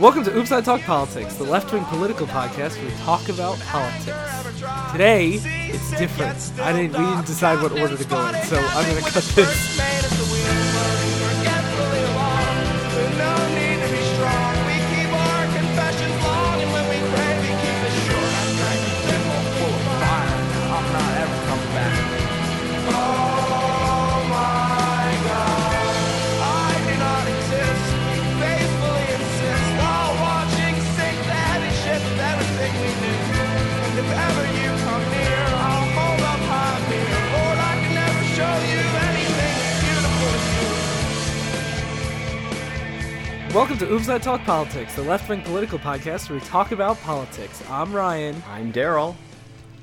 Welcome to Oops I Talk Politics, the left-wing political podcast where we talk about politics. Today, it's different. I didn't. We didn't decide what order to go in, so I'm gonna cut this. Welcome to Oops I Talk Politics, the left-wing political podcast where we talk about politics. I'm Ryan. I'm Daryl.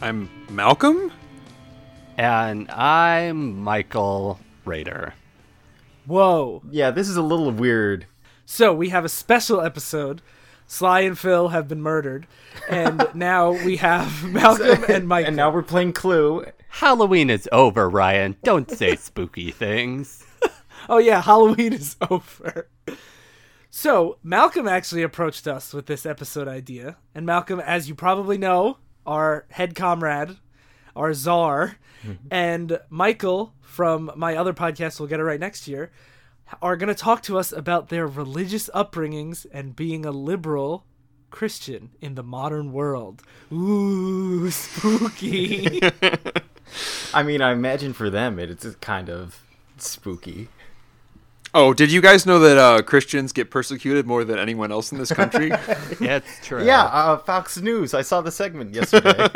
I'm Malcolm? And I'm Michael Rader. Whoa. Yeah, this is a little weird. So we have a special episode. Sly and Phil have been murdered, and now we have Malcolm and Mike. And now we're playing Clue. Halloween is over, Ryan. Don't say spooky things. Oh yeah, Halloween is over. So Malcolm actually approached us with this episode idea, and Malcolm, as you probably know, our head comrade, our czar, and Michael from my other podcast, we'll get it right next year, are going to talk to us about their religious upbringings and being a liberal Christian in the modern world. Ooh, spooky. I mean, I imagine for them it, it's kind of spooky. Oh, did you guys know that uh, Christians get persecuted more than anyone else in this country? yeah, It's true. Yeah, uh, Fox News. I saw the segment yesterday.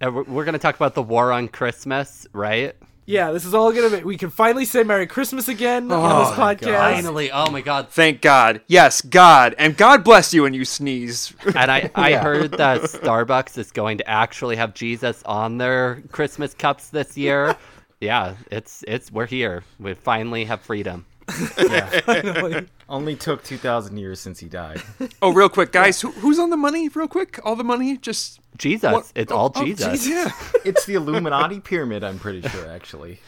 And we're, we're going to talk about the war on Christmas, right? yeah, this is all going to be. We can finally say Merry Christmas again on this podcast. God. Finally. Oh my God. Thank God. Yes, God. And God bless you when you sneeze. And I, I Yeah. heard that Starbucks is going to actually have Jesus on their Christmas cups this year. Yeah, it's it's we're here. We finally have freedom. Finally. Only took 2,000 years since he died. oh, real quick, guys. Who, who's on the money? Real quick. All the money? Just. Jesus. What- It's oh, all oh, Jesus. geez, yeah. It's the Illuminati pyramid, I'm pretty sure, actually.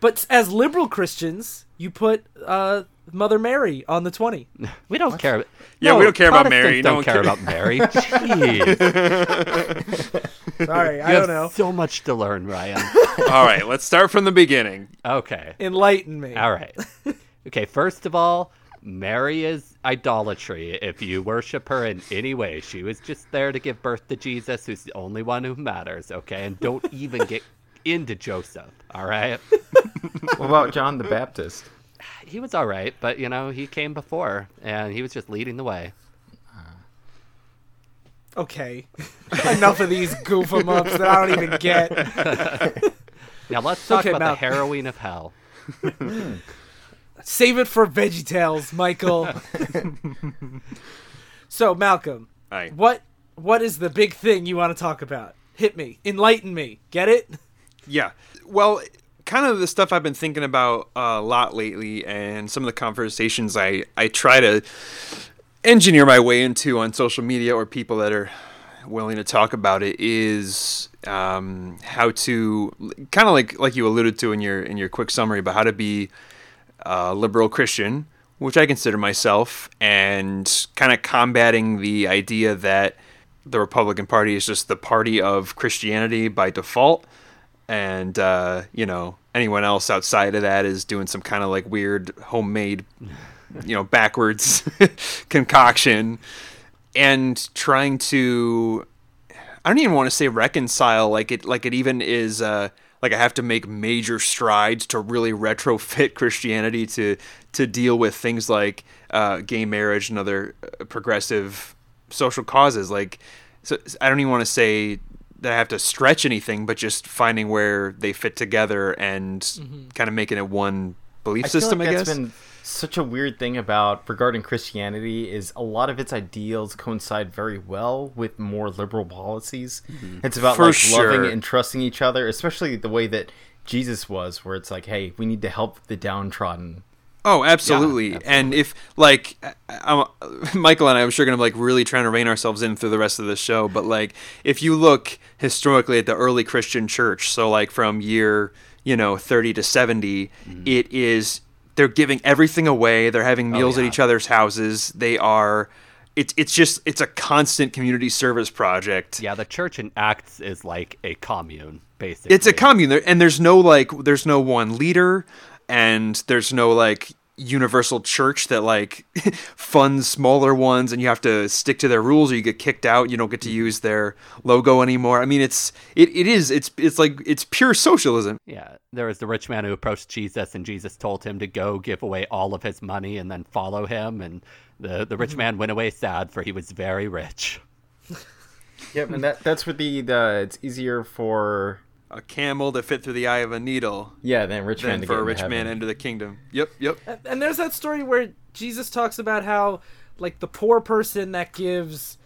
But as liberal Christians, you put uh, Mother Mary on the 20. We don't care. Yeah, we don't care about Mary. Protestants No Don't one care cares. about Mary. Jeez. Sorry, I You don't know. so much to learn, Ryan. All right, let's start from the beginning. Okay. Enlighten me. All right. Okay, first of all, Mary is idolatry. If you worship her in any way, she was just there to give birth to Jesus, who's the only one who matters, okay? And don't even get into Joseph, all right? What about John the Baptist? He was all right, but, you know, he came before, and he was just leading the way. Okay. Enough of these goof 'em ups that I don't even get. Now, let's talk okay, about Mal- the heroine of hell. Save it for Veggie Tales, Michael. so, Malcolm, Aye. what what is the big thing you want to talk about? Hit me. Enlighten me. Get it? Yeah. Well, kind of the stuff I've been thinking about a lot lately, and some of the conversations I I try to engineer my way into on social media or people that are willing to talk about it is um, how to kind of like like you alluded to in your in your quick summary about how to be a liberal Christian, which I consider myself, and kind of combating the idea that the Republican Party is just the party of Christianity by default, and uh, you know anyone else outside of that is doing some kind of like weird homemade, you know, backwards concoction, and trying to I don't even want to say reconcile like it like it even is uh like I have to make major strides to really retrofit Christianity to to deal with things like uh, gay marriage and other uh, progressive social causes. Like so I don't even want to say that I have to stretch anything but just finding where they fit together and kind of making it one belief I system like I guess. been such a weird thing about regarding Christianity is a lot of its ideals coincide very well with more liberal policies. Mm-hmm. It's about For like sure. loving and trusting each other, especially the way that Jesus was, where it's like, hey, we need to help the downtrodden. Oh, absolutely. And if like I, I'm, Michael and I, I'm sure gonna like really trying to rein ourselves in through the rest of the show. But like, if you look historically at the early Christian church, so like from year you know 30 to 70, mm-hmm. it is they're giving everything away. They're having oh, meals at yeah. each other's houses. They are. It's it's just it's a constant community service project. Yeah, the church in Acts is like a commune, basically. It's a commune, and there's no like there's no one leader, and there's no like universal church that like funds smaller ones, and you have to stick to their rules, or you get kicked out. You don't get to mm-hmm. use their logo anymore. I mean, it's it, it is it's it's like it's pure socialism. Yeah, there was the rich man who approached Jesus, and Jesus told him to go give away all of his money and then follow him. And the, the rich mm-hmm. man went away sad, for he was very rich. Yep, and that that's where the, the it's easier for A camel to fit through the eye of a needle yeah then rich man than to for get a into rich man into the kingdom. Yep, yep. And, and there's that story where Jesus talks about how like the poor person that gives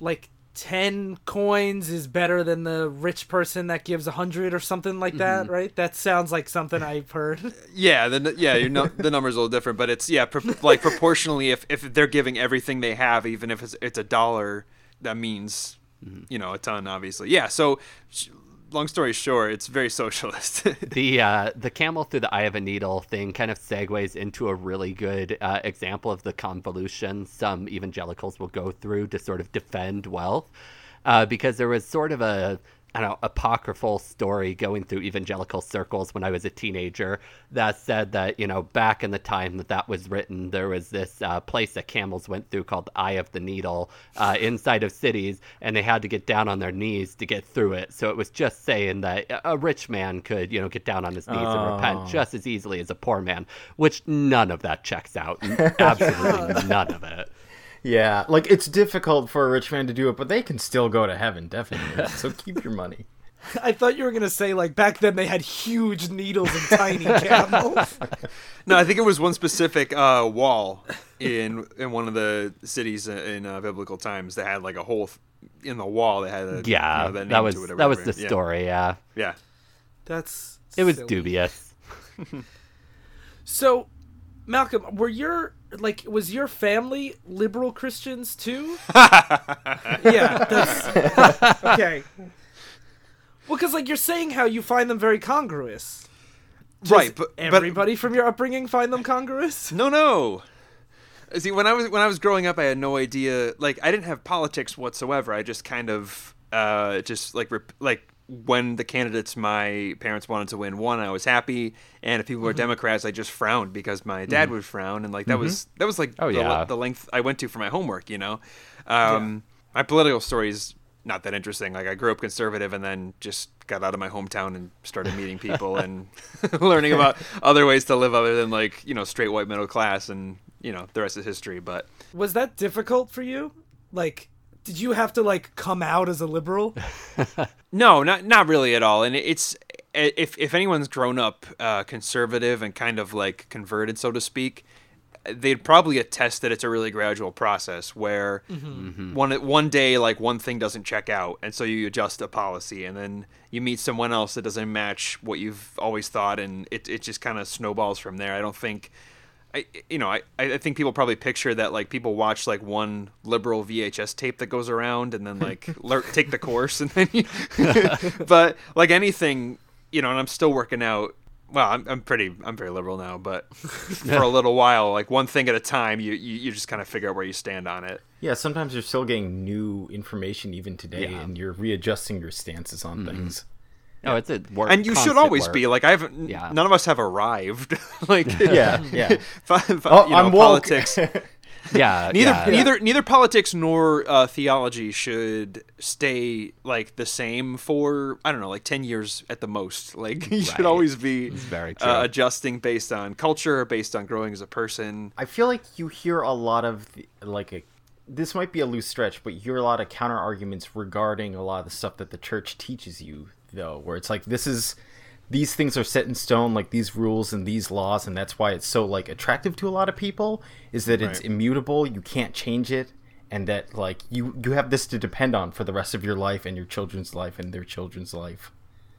like 10 coins is better than the rich person that gives a 100 or something like that, mm-hmm. right? That sounds like something I've heard. Yeah, the yeah, you know the number's a little different, but it's yeah, pro- like proportionally, if if they're giving everything they have, even if it's it's a dollar, that means mm-hmm. you know a ton, obviously. Yeah. So, sh- long story short, it's very socialist. the uh, the camel through the eye of a needle thing kind of segues into a really good uh, example of the convolution some evangelicals will go through to sort of defend wealth, uh, because there was sort of a I don't know, apocryphal story going through evangelical circles when I was a teenager that said that, you know, back in the time that that was written, there was this uh, place that camels went through called the Eye of the Needle uh, inside of cities, and they had to get down on their knees to get through it. So it was just saying that a- rich man could, you know, get down on his knees and repent Oh. just as easily as a poor man, which none of that checks out. Absolutely none of it. Yeah, like it's difficult for a rich man to do it, but they can still go to heaven, definitely. so keep your money. I thought you were going to say like back then they had huge needles and tiny camels. no, I think it was one specific uh, wall in in one of the cities in uh, biblical times that had like a hole th- in the wall that had a Yeah, you know, that, that was to it or that was the. Yeah. story. Yeah, Yeah. That's it was silly. dubious. So, Malcolm, were your like was your family liberal Christians too? yeah, that's okay. Well, because like you're saying how you find them very congruous. Does right, but but everybody from your upbringing find them congruous. No, no. See, when I was when I was growing up, I had no idea. Like, I didn't have politics whatsoever. I just kind of uh, just like rep- like when the candidates my parents wanted to win won, I was happy, and if people Mm-hmm. were Democrats, I just frowned because my dad would frown, and like that was that was like Oh, the, yeah. the length I went to for my homework. You know, um, my political story is not that interesting. Like, I grew up conservative, and then just got out of my hometown and started meeting people and learning about other ways to live other than like you know straight white middle class, and you know the rest is history. But Was that difficult for you? Like, did you have to like come out as a liberal? No, not not really at all. And it's if if anyone's grown up uh, conservative and kind of like converted, so to speak, they'd probably attest that it's a really gradual process where one one day like one thing doesn't check out, and so you adjust a policy, and then you meet someone else that doesn't match what you've always thought, and it it just kind of snowballs from there. I don't think. I, you know, I, I think people probably picture that like people watch like one liberal VHS tape that goes around and then like take the course and then you, but like anything, you know, and I'm still working out. Well, I'm, I'm pretty, I'm very liberal now, but for a little while, like one thing at a time, you, you, you just kind of figure out where you stand on it. Yeah, sometimes you're still getting new information even today, Yeah. and you're readjusting your stances on mm-hmm. things. No, it's a work. And you should always work. be like, I haven't, Yeah. none of us have arrived. like, Yeah, yeah. fi- fi- Oh, you know, I'm woke. politics. Yeah, neither yeah. neither neither politics nor uh, theology should stay like the same for I don't know like ten years at the most. Like you should always be very uh, adjusting based on culture, based on growing as a person. I feel like you hear a lot of the, like a this might be a loose stretch, but you hear a lot of counter arguments regarding a lot of the stuff that the church teaches you, though, where it's like this is these things are set in stone, like these rules and these laws, and that's why it's so like attractive to a lot of people is that it's immutable, you can't change it, and that like you you have this to depend on for the rest of your life and your children's life and their children's life.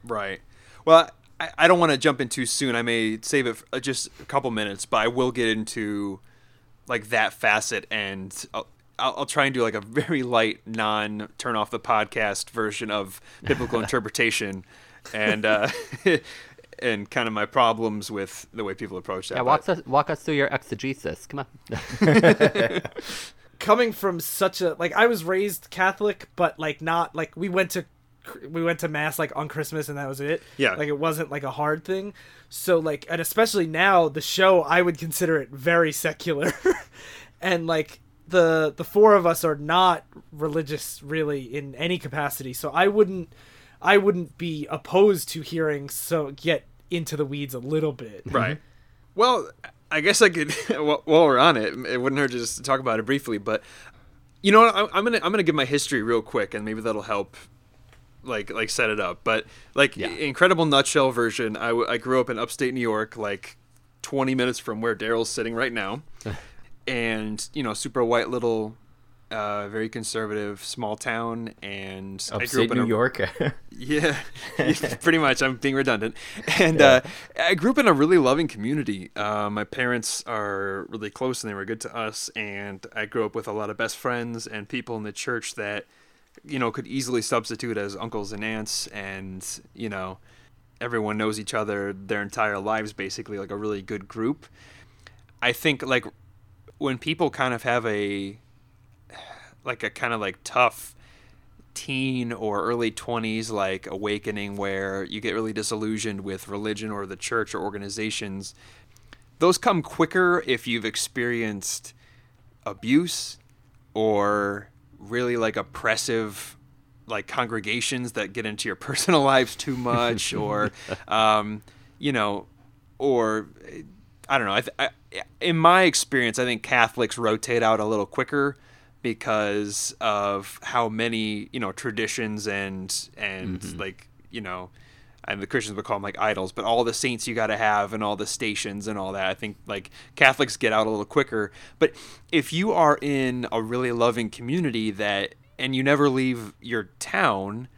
Right. Well, I, I don't want to jump in too soon. I may save it for uh, just a couple minutes, but I will get into like that facet, and I'll, I'll, I'll try and do like a very light, non turn off the podcast version of biblical interpretation, and uh, and kind of my problems with the way people approach that. Yeah, walk us walk us through your exegesis. Come on. coming from such a like I was raised Catholic, but like not like we went to we went to mass like on Christmas and that was it. Yeah. like it wasn't like a hard thing. So like, and especially now, the show I would consider it very secular, and like the the four of us are not religious really in any capacity. So I wouldn't I wouldn't be opposed to hearing so get into the weeds a little bit. Right. Mm-hmm. Well, I guess I could. While while we're on it, it wouldn't hurt just to just talk about it briefly. But you know what? I'm, I'm gonna I'm gonna give my history real quick, and maybe that'll help, like like set it up. But like Yeah. incredible nutshell version. I, I grew up in upstate New York, like 20 minutes from where Daryl's sitting right now, and you know, super white little. Uh, very conservative small town, and I grew Upstate up in New a, York. yeah, pretty much. I'm being redundant. And uh, I grew up in a really loving community. Uh, my parents are really close and they were good to us. And I grew up with a lot of best friends and people in the church that, you know, could easily substitute as uncles and aunts. And, you know, everyone knows each other their entire lives, basically, like a really good group. I think, like, when people kind of have a, like, a kind of like tough, teen or early 20s like awakening where you get really disillusioned with religion or the church or organizations those come quicker if you've experienced abuse or really like oppressive like congregations that get into your personal lives too much or um, you know or i don't know I, th- I in my experience i think catholics rotate out a little quicker because of how many you know traditions and and mm-hmm. like you know and the Christians would call them like idols, but all the saints you got to have and all the stations and all that. I think like Catholics get out a little quicker. But if you are in a really loving community that and you never leave your town,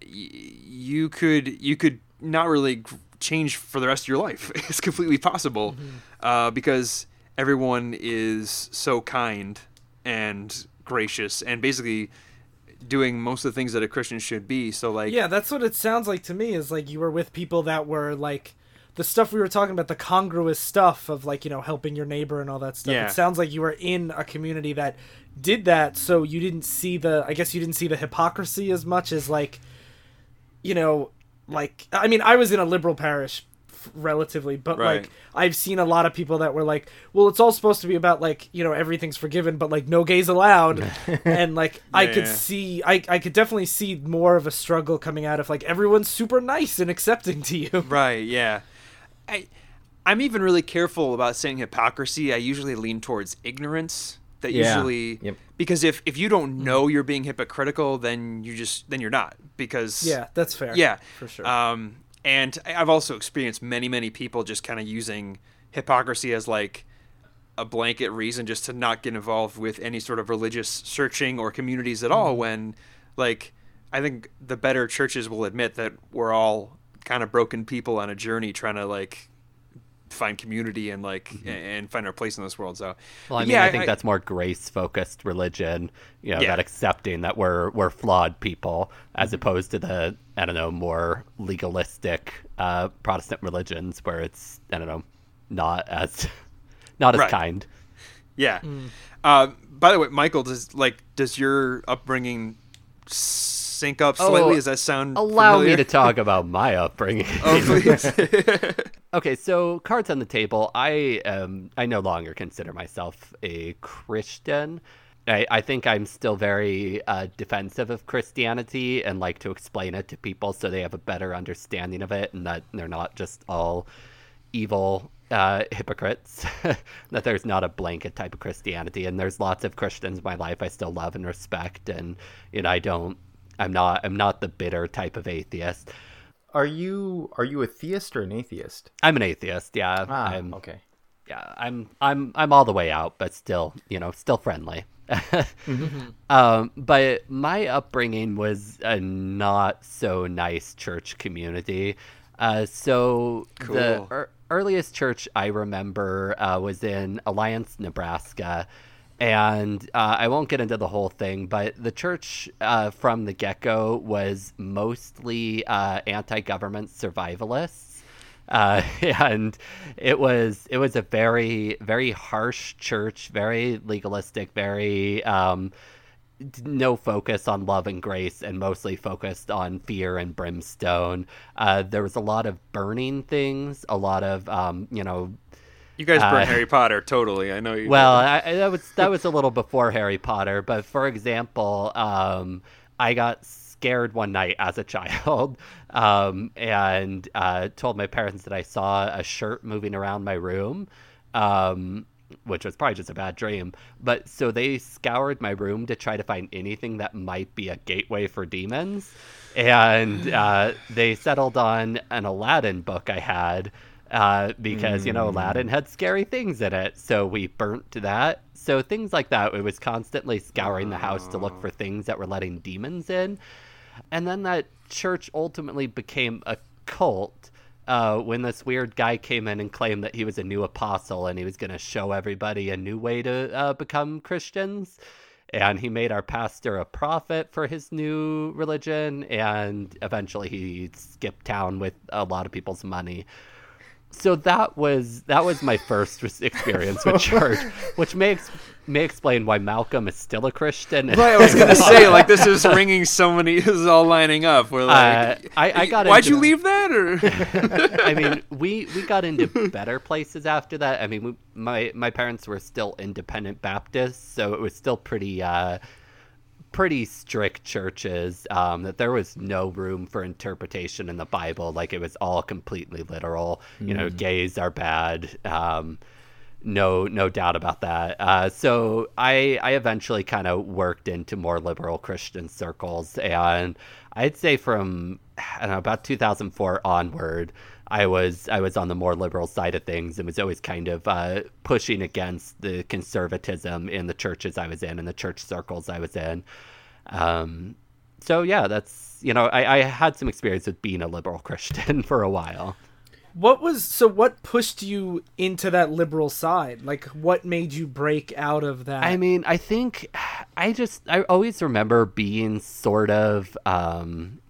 y- you could you could not really change for the rest of your life. It's completely possible uh, because everyone is so kind and gracious and basically doing most of the things that a Christian should be. So like Yeah, that's what it sounds like to me. Is like you were with people that were like the stuff we were talking about, the congruous stuff of like you know helping your neighbor and all that stuff. Yeah. It sounds like you were in a community that did that, so you didn't see the. I guess you didn't see the hypocrisy as much as like, you know, like I mean, I was in a liberal parish relatively but Right. like i've seen a lot of people that were like well it's all supposed to be about like you know everything's forgiven but like no gays allowed and like i could Yeah. see I, I could definitely see more of a struggle coming out of like everyone's super nice and accepting to you Right, yeah. I I'm even really careful about saying hypocrisy. I usually lean towards ignorance. That Yeah. usually Yep. because if if you don't know you're being hypocritical, then you just then you're not because yeah that's fair yeah for sure um and I- i've also experienced many many people just kind of using hypocrisy as like a blanket reason just to not get involved with any sort of religious searching or communities at Mm-hmm. all when like i think the better churches will admit that we're all kind of broken people on a journey trying to like find community and like a- and find our place in this world so Mm-hmm. Well, I mean, yeah I think that's more grace-focused religion. You know, Yeah. that accepting that we're we're flawed people, as opposed to the I don't know more legalistic uh, Protestant religions where it's I don't know not as not as Right. kind. Yeah. Mm. Uh, by the way, Michael, does like does your upbringing sync up slightly? Oh, does that sound Allow me familiar? to talk about my upbringing. Oh, please. Okay, so cards on the table. I um I no longer consider myself a Christian. I, I think I'm still very uh, defensive of Christianity and like to explain it to people so they have a better understanding of it and that they're not just all evil uh, hypocrites. that there's not a blanket type of Christianity and there's lots of Christians in my life I still love and respect and you know I don't I'm not I'm not the bitter type of atheist. Are you are you a theist or an atheist? I'm an atheist, yeah. Ah, I'm okay. yeah, I'm I'm I'm all the way out, but still, you know, still friendly. um, but my upbringing was a not so nice church community. Uh, so the Cool. ear earliest church I remember uh, was in Alliance, Nebraska. And uh, I won't get into the whole thing, but the church uh, from the get go was mostly uh, anti government survivalists. uh, and it was it was a very very harsh church, very legalistic, very um, no focus on love and grace, and mostly focused on fear and brimstone. Uh, there was a lot of burning things, a lot of um, you know You guys burn Uh, Harry Potter totally. I know you. well. I, I- that was that was a little before Harry Potter, but for example, um, I got scared one night as a child, um, and uh, told my parents that I saw a shirt moving around my room. Um, which was probably just a bad dream. But so they scoured my room to try to find anything that might be a gateway for demons. And uh, they settled on an Aladdin book I had uh, because, you know, Aladdin had scary things in it. So we burnt that. So things like that. It was constantly scouring the house to look for things that were letting demons in. And then that church ultimately became a cult uh, when this weird guy came in and claimed that he was a new apostle and he was going to show everybody a new way to uh, become Christians. And he made our pastor a prophet for his new religion. And eventually he skipped town with a lot of people's money. So that was that was my first experience with church, which may ex- may explain why Malcolm is still a Christian. Right, I was gonna say like this is ringing so many. This is all lining up. We're like, Uh, I- I got Why'd into- you leave that? Or I mean, we we got into better places after that. I mean, we, my my parents were still independent Baptists, so it was still pretty uh, pretty strict churches. Um, that there was no room for interpretation in the Bible. Like it was all completely literal. You know, gays are bad. Um, no no doubt about that. Uh, so I I eventually kind of worked into more liberal Christian circles, and I'd say from I don't know about 2004 onward, I was I was on the more liberal side of things and was always kind of uh, pushing against the conservatism in the churches I was in and the church circles I was in. Um, so yeah, that's you know I, I had some experience with being a liberal Christian for a while. What was so? What pushed you into that liberal side? Like, what made you break out of that? I mean, I think I just I always remember being sort of um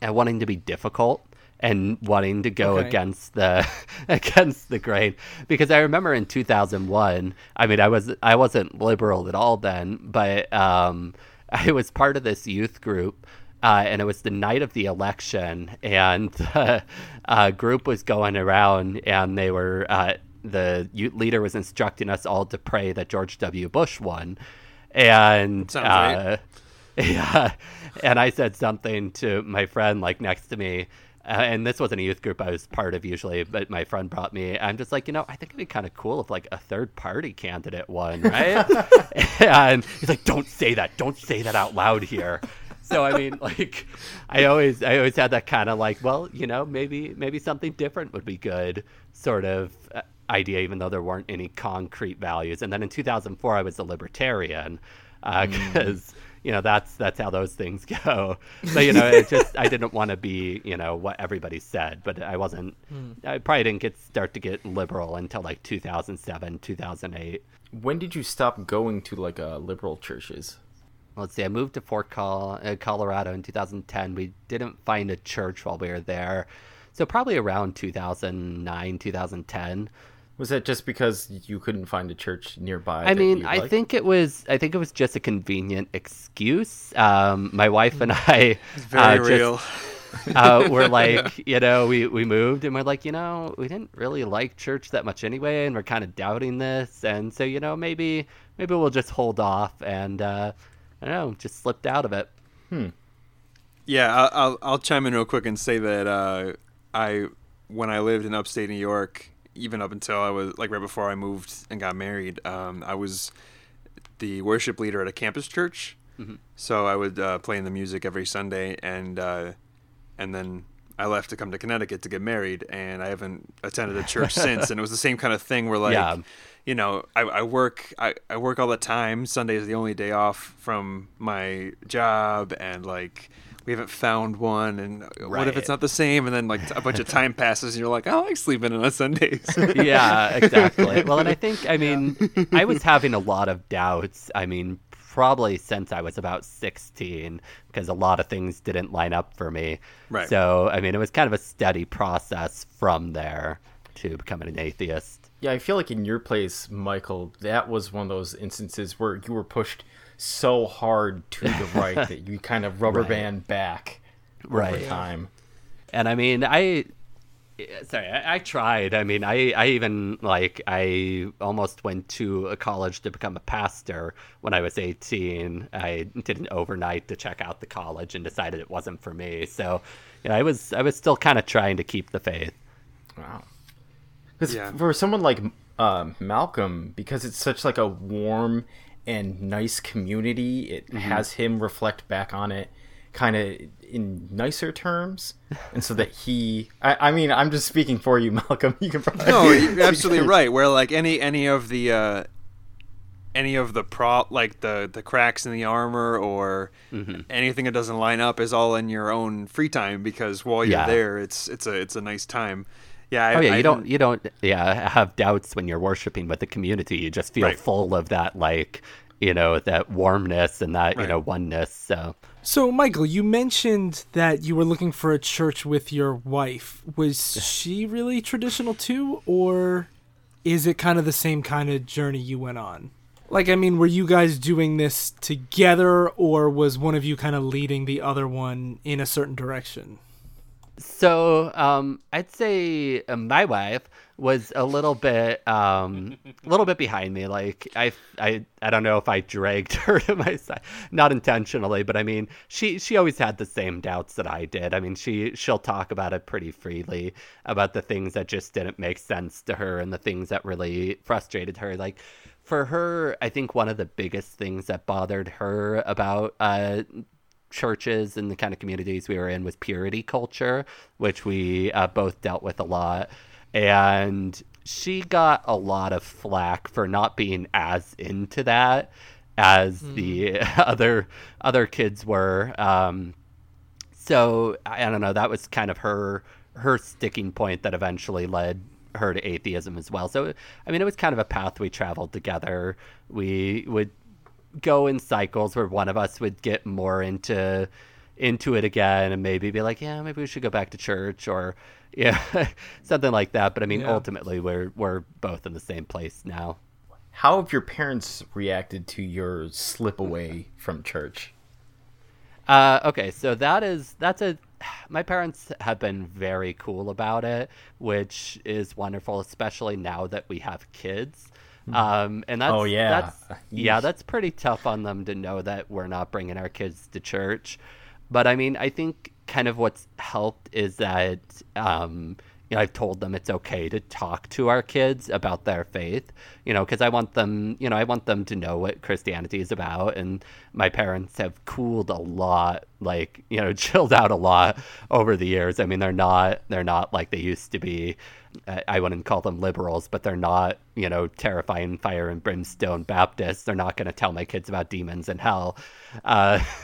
wanting to be difficult and wanting to go Okay. against the against the grain because I remember in 2001 I mean I was I wasn't liberal at all then but um I was part of this youth group uh, and it was the night of the election, and the uh, group was going around, and they were uh, the youth leader was instructing us all to pray that George W. Bush won, and Sounds uh, yeah, and I said something to my friend like next to me. Uh, and this wasn't a youth group I was part of usually, but my friend brought me. I'm just like, you know, I think it'd be kind of cool if like a third party candidate won, right? and he's like, don't say that. Don't say that out loud here. So I mean, like, I always, I always had that kind of like, well, you know, maybe, maybe something different would be good, sort of uh, idea, even though there weren't any concrete values. And then in 2004, I was a libertarian because you know that's that's how those things go. So you know, it just I didn't want to be you know what everybody said, but I wasn't. I probably didn't get start to get liberal until like 2007, 2008. When did you stop going to like uh, liberal churches? let's see, I moved to Fort Col- uh, Colorado in 2010. We didn't find a church while we were there. So probably around 2009, 2010. Was that just because you couldn't find a church nearby? I mean, I liked? think it was I think it was just a convenient excuse. Um, my wife and I very uh, just, real. uh, we're like, you know, we, we moved and we're like, you know, we didn't really like church that much anyway, and we're kind of doubting this, and so you know, maybe maybe we'll just hold off, and uh, I don't know, just slipped out of it. Hmm. Yeah, I'll, I'll I'll chime in real quick and say that uh, I when I lived in upstate New York, even up until I was like right before I moved and got married, um, I was the worship leader at a campus church. So I would uh, play in the music every Sunday, and uh, and then I left to come to Connecticut to get married, and I haven't attended a church since. And it was the same kind of thing where like. Yeah. You know, I, I work I, I work all the time. Sunday is the only day off from my job and like we haven't found one and uh, what if it's not the same and then like a bunch of time passes and you're like, oh, I like sleeping in on Sundays. yeah, exactly. Well, and I think, I mean, I was having a lot of doubts. I mean, probably since I was about 16 because a lot of things didn't line up for me. Right. So, I mean, it was kind of a steady process from there to becoming an atheist. Yeah, I feel like in your place, Michael, that was one of those instances where you were pushed so hard to the right that you kind of rubber Right. band back over Right. time. and I mean, I sorry, I, I tried. I mean, I I even like I almost went to a college to become a pastor when I was 18. I did an overnight to check out the college and decided it wasn't for me. So, you know, I was I was still kind of trying to keep the faith. Wow. Because Yeah. for someone like um, Malcolm, because it's such like a warm and nice community, it has him reflect back on it kind of in nicer terms, and so that he, I, I mean, I'm just speaking for you, Malcolm. You can probably No, you're absolutely right. Where like any any of the uh, any of the prop like the the cracks in the armor or Mm-hmm. anything that doesn't line up is all in your own free time because while you're Yeah. there, it's it's a it's a nice time. Yeah. I, Oh yeah, I you don't you don't yeah have doubts when you're worshiping with the community. You just feel Right. full of that like you know that warmness and that you know oneness. So So, Michael, you mentioned that you were looking for a church with your wife. Was she really traditional too, or is it kind of the same kind of journey you went on? Like, I mean, were you guys doing this together, or was one of you kind of leading the other one in a certain direction? So um, I'd say uh, my wife was a little bit, um, a little bit behind me. Like I, I, I don't know if I dragged her to my side, not intentionally, but I mean, she, she always had the same doubts that I did. I mean, she, she'll talk about it pretty freely about the things that just didn't make sense to her and the things that really frustrated her. Like for her, I think one of the biggest things that bothered her about uh, churches and the kind of communities we were in was purity culture, which we uh, both dealt with a lot. And she got a lot of flack for not being as into that as the other other kids were. Um, so I I don't know. That was kind of her her sticking point that eventually led her to atheism as well. So I mean, it was kind of a path we traveled together. We would go in cycles where one of us would get more into into it again and maybe be like, yeah, maybe we should go back to church or yeah, something like that. But I mean, Yeah. ultimately, we're we're both in the same place now. How have your parents reacted to your slip away from church? Uh, okay, so that is that's a. My parents have been very cool about it, which is wonderful, especially now that we have kids. Um, and that's Oh, yeah. that's, yeah, that's pretty tough on them to know that we're not bringing our kids to church. But I mean, I think kind of what's helped is that um, you know I've told them it's okay to talk to our kids about their faith. You know, because I want them, you know, I want them to know what Christianity is about. And my parents have cooled a lot, like you know, chilled out a lot over the years. I mean, they're not they're not like they used to be. I- wouldn't call them liberals, but they're not, you know, terrifying fire and brimstone Baptists. They're not going to tell my kids about demons and hell. Uh,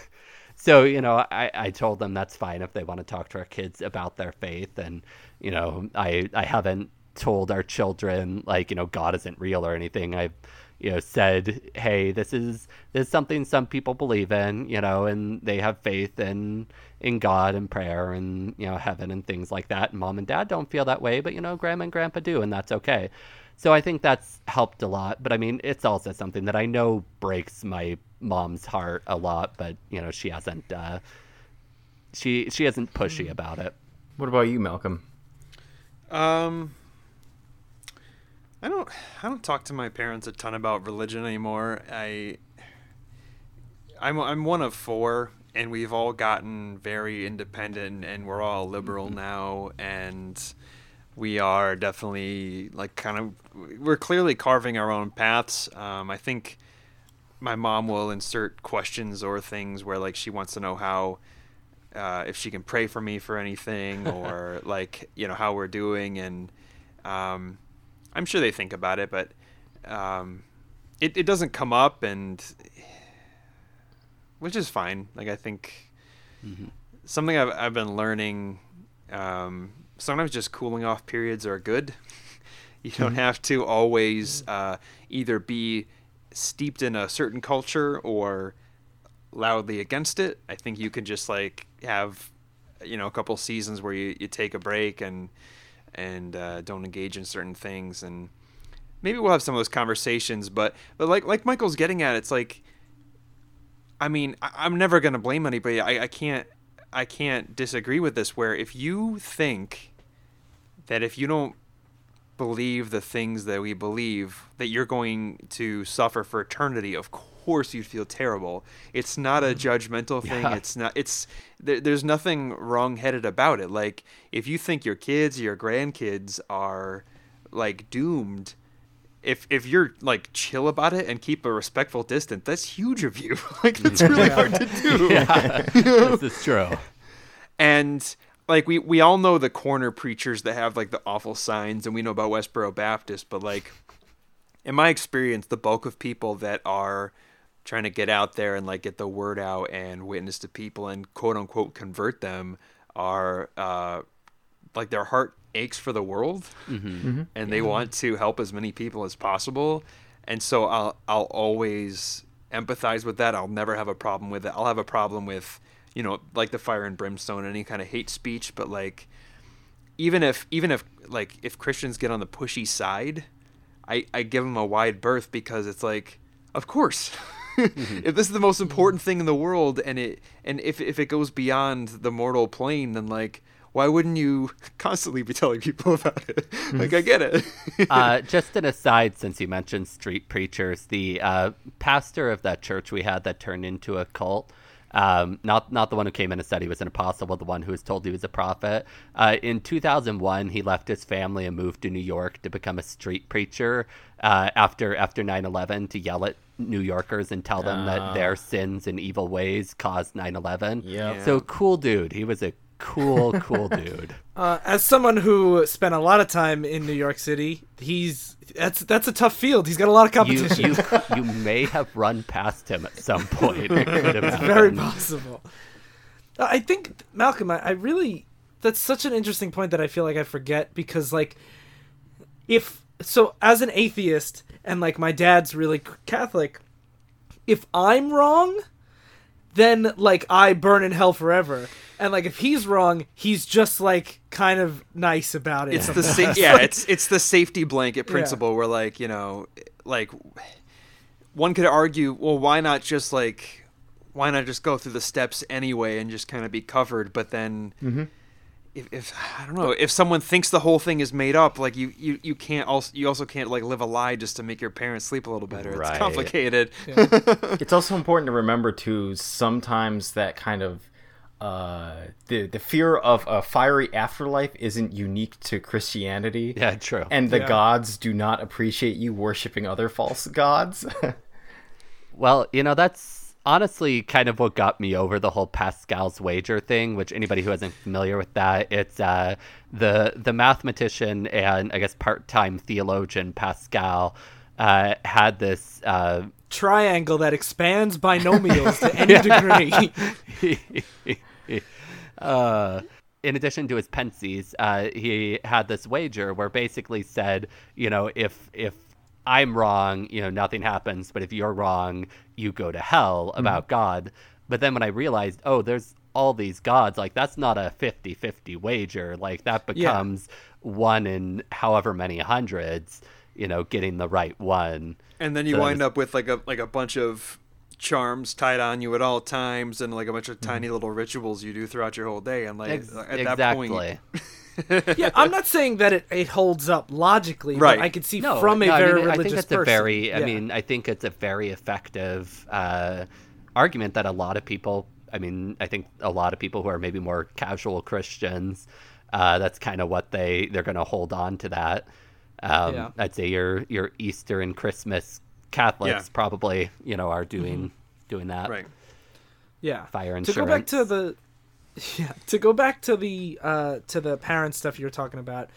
so you know I, I told them that's fine if they want to talk to our kids about their faith and you know i i haven't told our children like you know god isn't real or anything i've you know said hey this is this is something some people believe in you know and they have faith in in god and prayer and you know heaven and things like that and mom and dad don't feel that way but you know grandma and grandpa do and that's okay so I think that's helped a lot. But I mean, it's also something that I know breaks my mom's heart a lot. But you know, she hasn't uh, she she isn't pushy about it. What about you, Malcolm? Um, I don't. I don't talk to my parents a ton about religion anymore. I. I'm I'm one of four, and we've all gotten very independent, and we're all liberal now, and we are definitely like kind of we're clearly carving our own paths. Um, I think my mom will insert questions or things where like she wants to know how uh, if she can pray for me for anything or like you know how we're doing and um, i'm sure they think about it but um, it, it doesn't come up and which is fine. Like i think something I've, I've been learning um, sometimes just cooling off periods are good. You don't have to always uh, either be steeped in a certain culture or loudly against it. I think you can just like have you know a couple seasons where you, you take a break and and uh, don't engage in certain things and maybe we'll have some of those conversations but but like like michael's getting at it's like i mean I, i'm never going to blame anybody. I, I can't i can't disagree with this where if you think that if you don't believe the things that we believe that you're going to suffer for eternity of course you'd feel terrible. It's not a mm-hmm. judgmental thing. Yeah. it's not it's there, there's nothing wrong-headed about it. Like if you think your kids your grandkids are like doomed if if you're like chill about it and keep a respectful distance that's huge of you. Like that's really hard to do. Yeah, this is true. and like we we all know the corner preachers that have like the awful signs and we know about Westboro Baptist but like in my experience the bulk of people that are trying to get out there and like get the word out and witness to people and quote unquote convert them are uh like their heart aches for the world. And they want to help as many people as possible. And so I'll I'll always empathize with that. I'll never have a problem with it. I'll have a problem with you know like the fire and brimstone any kind of hate speech. But like even if even if like if Christians get on the pushy side I I give them a wide berth because it's like of course if this is the most important thing in the world and it and if if it goes beyond the mortal plane then like why wouldn't you constantly be telling people about it like i get it uh, just an aside, since you mentioned street preachers, the uh, pastor of that church we had that turned into a cult. Um, not not the one who came in and said he was an apostle, but the one who was told he was a prophet. Uh, in 2001, he left his family and moved to New York to become a street preacher uh, after after 9/11 to yell at New Yorkers and tell them that their sins and evil ways caused 9/11. Yep. So cool dude. He was a cool cool dude. Uh, as someone who spent a lot of time in New York City, he's that's that's a tough field. He's got a lot of competition. you you may have run past him at some point. It could have Very possible. I think Malcolm, I, I really that's such an interesting point that I feel like I forget because like if so as an atheist and like my dad's really Catholic, if I'm wrong, then like I burn in hell forever. And like if he's wrong, he's just like kind of nice about it. it's the sa- yeah it's it's the safety blanket principle where like you know like one could argue well why not just like why not just go through the steps anyway and just kind of be covered but then mm-hmm. If, if i don't know if someone thinks the whole thing is made up like you you, you can't also you also can't like live a lie just to make your parents sleep a little better Right. it's complicated it's also important to remember too sometimes that kind of uh the the fear of a fiery afterlife isn't unique to christianity Yeah, true. and the Yeah. gods do not appreciate you worshiping other false gods Well, you know, that's honestly kind of what got me over the whole Pascal's wager thing, which anybody who isn't familiar with that, it's uh, the the mathematician and I guess part-time theologian Pascal uh, had this uh, triangle that expands binomials to any degree. uh, in addition to his Pensées, uh, he had this wager where basically said, you know, if if I'm wrong, you know, nothing happens, but if you're wrong, you go to hell mm-hmm. about God. But then when I realized, oh, there's all these gods, like that's not a 50-50 wager. Like that Yeah. becomes one in however many hundreds, you know, getting the right one. and then you So wind was- up with like a like a bunch of charms tied on you at all times and like a bunch of tiny little rituals you do throughout your whole day and like Ex- at that point yeah, I'm not saying that it, it holds up logically, Right. but I could see no, from a no, I very mean, I religious think it's person. a very. I mean, I think it's a very effective uh, argument that a lot of people. I mean, I think a lot of people who are maybe more casual Christians. Uh, that's kind of what they they're going to hold on to that. Um, Yeah. I'd say your your Easter and Christmas Catholics Yeah. probably you know are doing doing that. right yeah. Fire insurance. To go back to the yeah, to go back to the uh to the parent stuff you were talking about.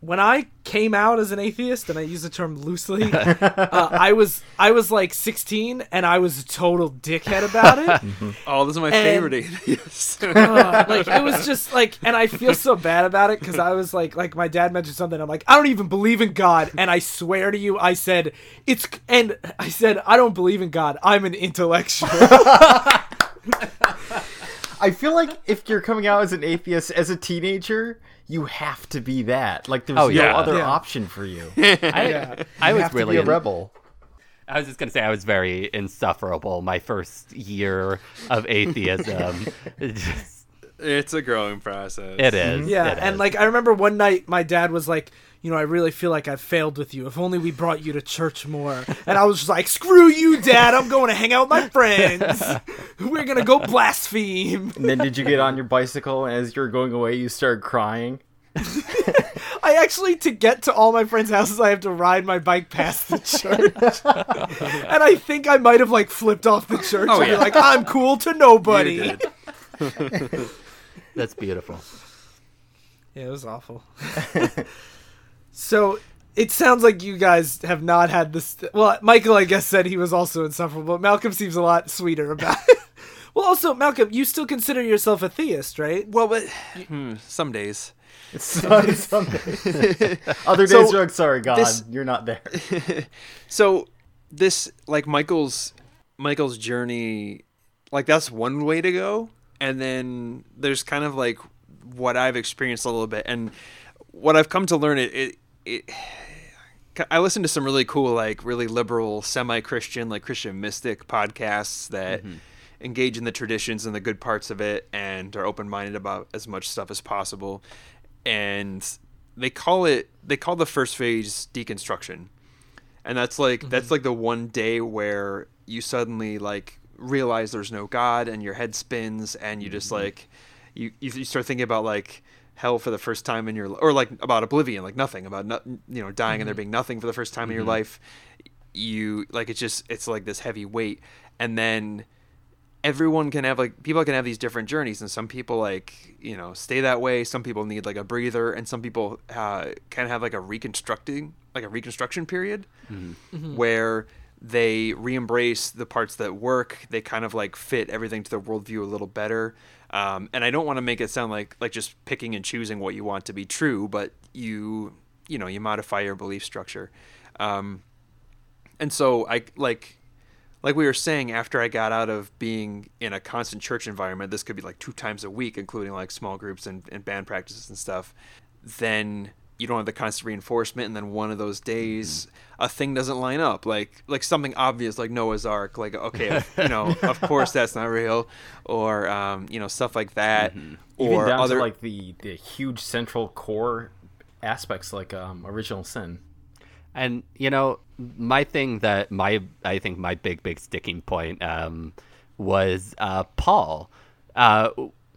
When I came out as an atheist, and I use the term loosely, uh, I was I was like 16, and I was a total dickhead about it. Oh, this is my And- favorite atheists. Uh, like it was just like, and I feel so bad about it because I was like, like my dad mentioned something. I'm like, I don't even believe in God, and I swear to you, I said it's, and I said I don't believe in God. I'm an intellectual. I feel like if you're coming out as an atheist as a teenager, you have to be that. Like there's Oh, no yeah. other Yeah. option for you. I, I You was have really to be a rebel. I was just gonna say I was very insufferable my first year of atheism. Just- it's a growing process. it is. Mm-hmm. yeah, it and is. like I remember one night, my dad was like. You know, I really feel like I've failed with you. If only we brought you to church more. And I was just like, screw you, dad. I'm going to hang out with my friends. We're going to go blaspheme. And then did you get on your bicycle and as you're going away you started crying? I actually, to get to all my friends' houses, I have to ride my bike past the church. and I think I might have like flipped off the church. Oh, and be yeah. like, I'm cool to nobody. that's beautiful. Yeah, it was awful. So it sounds like you guys have not had this. Well, Michael, I guess, said he was also insufferable, but Malcolm seems a lot sweeter about it. well, also, Malcolm, you still consider yourself a theist, right? Well, but hmm, some days. Some- someday. Other days So, you're like, sorry God, this- you're not there. So this like Michael's Michael's journey, like that's one way to go, and then there's kind of like what I've experienced a little bit, and what I've come to learn it it. It I listen to some really cool, like really liberal, semi-Christian, like Christian mystic podcasts that mm-hmm. engage in the traditions and the good parts of it, and are open-minded about as much stuff as possible. And they call it, they call the first phase deconstruction, and that's like that's mm-hmm. like the one day where you suddenly like realize there's no god and your head spins and you just mm-hmm. like you you start thinking about like hell for the first time in your or like about oblivion like nothing about not, you know dying and there mm-hmm. being nothing for the first time in your mm-hmm. life you like it's just it's like this heavy weight. And then everyone can have like people can have these different journeys and some people like you know stay that way. Some people need like a breather and some people uh, can have like a reconstructing like a reconstruction period mm-hmm. where they re-embrace the parts that work. They kind of like fit everything to their worldview a little better. Um, and i don't want to make it sound like like just picking and choosing what you want to be true but you you know you modify your belief structure. Um, and so i like like we were saying after i got out of being in a constant church environment this could be like two times a week including like small groups and, and band practices and stuff then you don't have the constant reinforcement and then one of those days a thing doesn't line up like like something obvious like noah's ark like okay you know of course that's not real or um, you know stuff like that Even or down other to like the, the huge central core aspects like um, original sin. And you know, my thing that my I think my big big sticking point um, was uh, Paul. Uh,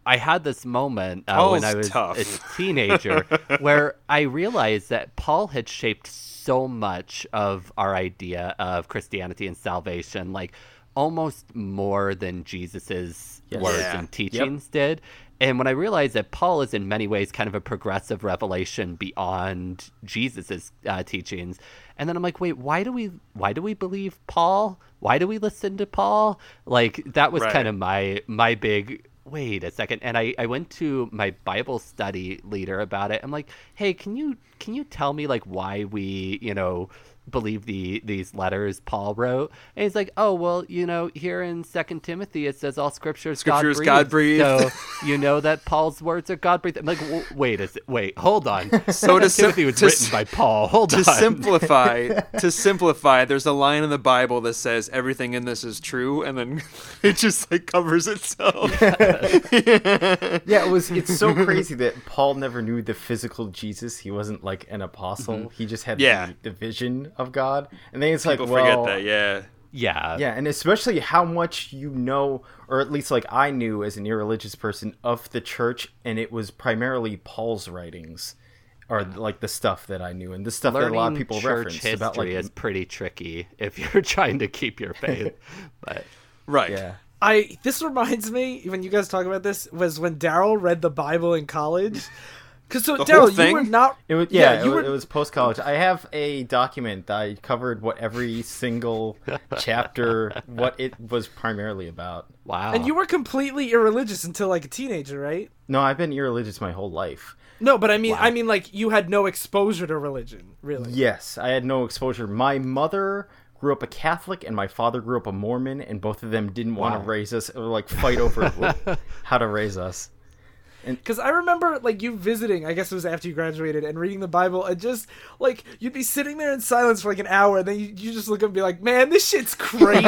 I had this moment uh, when I was tough. a teenager where I realized that Paul had shaped so much of our idea of Christianity and salvation, like almost more than Jesus's Yes. words Yeah. and Yep. teachings did. And when I realized that Paul is in many ways kind of a progressive revelation beyond Jesus's uh, teachings, and then I'm like, wait, why do we why do we believe Paul? Why do we listen to Paul? Like that was Right. kind of my my big wait a second. And I I went to my Bible study leader about it. I'm like, hey, can you can you tell me like why we you know believe the these letters Paul wrote. And he's like, "Oh, well, you know, here in Second Timothy it says all scripture is God-breathed. God-breathed. So, you know that Paul's words are God breathed. I'm like, w- wait a se- wait, hold on. So to sim- Timothy was to written s- by Paul. Hold to on. To simplify to simplify there's a line in the bible that says everything in this is true and then it just like covers itself Yeah, it was. It's so crazy that Paul never knew the physical Jesus. He wasn't like an apostle. Mm-hmm. He just had Yeah. the, the vision of God. And then it's people like, well, forget that yeah yeah. yeah, and especially how much you know, or at least like I knew as an irreligious person of the church, and it was primarily Paul's writings, or like the stuff that I knew, and the stuff that a lot of people reference history about like, is pretty tricky if you're trying to keep your faith. but right yeah. I this reminds me when you guys talk about this was when Daryl read the Bible in college. Because so Daryl, you were not. It was yeah, you it, were. it was post college. I have a document that I covered what every single chapter, what it was primarily about. Wow. and you were completely irreligious until like a teenager, right? No, I've been irreligious my whole life. No, but I mean, Wow. I mean, like you had no exposure to religion, really. Yes, I had no exposure. My mother grew up a Catholic, and my father grew up a Mormon, and both of them didn't want to raise us, or like fight over how to raise us. Because I remember like you visiting, I guess it was after you graduated, and reading the Bible, and just like you'd be sitting there in silence for like an hour, and then you, you just look up and be like, "Man, this shit's crazy."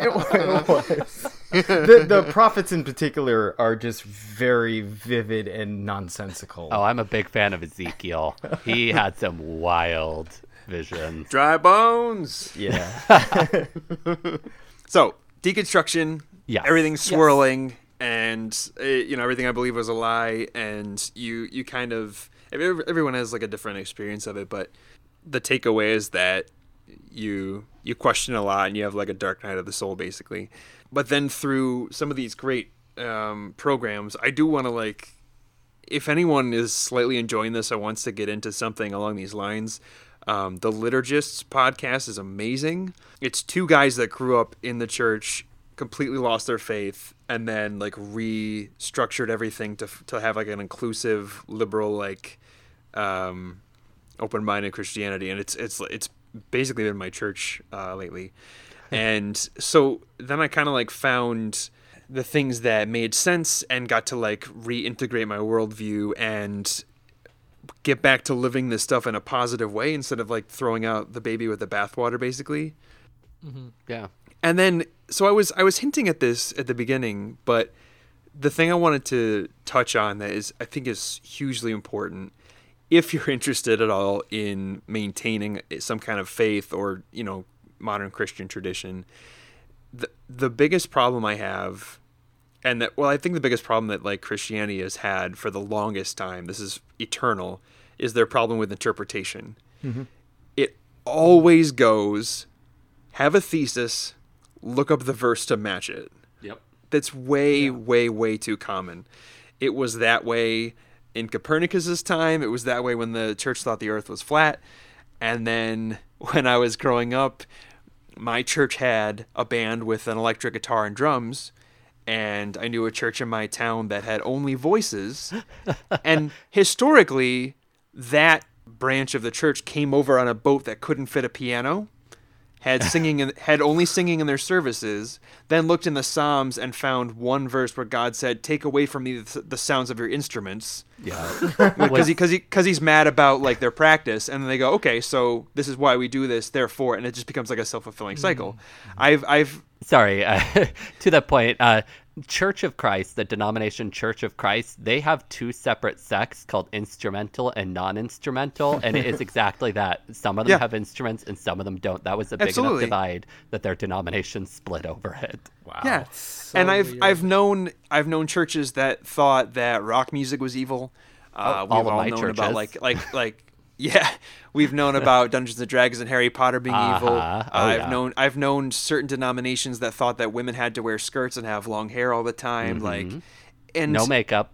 It was. the, the prophets in particular are just very vivid and nonsensical. Oh, I'm a big fan of Ezekiel. He had some wild visions. Dry bones. yeah. So deconstruction. Yeah. Everything's swirling, and uh, you know everything I believe was a lie, and you you kind of everyone has like a different experience of it, but the takeaway is that you you question a lot, and you have like a dark night of the soul, basically. But then through some of these great um, programs, I do want to like if anyone is slightly enjoying this or wants to get into something along these lines, um, the Liturgists podcast is amazing. It's two guys that grew up in the church, completely lost their faith, and then like restructured everything to to have like an inclusive, liberal, like um, open-minded Christianity, and it's it's it's basically been my church uh, lately. And so then I kind of like found the things that made sense and got to like reintegrate my worldview and get back to living this stuff in a positive way instead of like throwing out the baby with the bathwater, basically. Yeah. And then so I was I was hinting at this at the beginning, but the thing I wanted to touch on that is I think is hugely important if you're interested at all in maintaining some kind of faith or, you know, modern Christian tradition. The the biggest problem I have and that well, I think the biggest problem that like Christianity has had for the longest time, this is eternal, is their problem with interpretation. Mm-hmm. It always goes have a thesis, look up the verse to match it. Yep. That's way, way, way too common. It was that way in Copernicus's time. It was that way when the church thought the earth was flat. And then when I was growing up, my church had a band with an electric guitar and drums. And I knew a church in my town that had only voices. and historically, that branch of the church came over on a boat that couldn't fit a piano had singing in, had only singing in their services, then looked in the Psalms and found one verse where God said, "Take away from me the, the sounds of your instruments," Yeah. because he because he because he's mad about like their practice, and then they go, "Okay, so this is why we do this, therefore," and it just becomes like a self fulfilling cycle. I've I've Sorry, uh, to that point, uh, Church of Christ, the denomination Church of Christ, they have two separate sects called instrumental and non-instrumental, and it is exactly that. Some of them Yeah. have instruments and some of them don't. That was a big Absolutely. enough divide that their denomination split over it. Wow. Yeah, so and I've weird. I've known I've known churches that thought that rock music was evil. Uh, Oh, all we've of all my known churches. about like like like yeah, we've known about Dungeons and Dragons and Harry Potter being evil. Uh-huh. Oh, I've yeah. known I've known certain denominations that thought that women had to wear skirts and have long hair all the time. Like, and Mm-hmm. No makeup.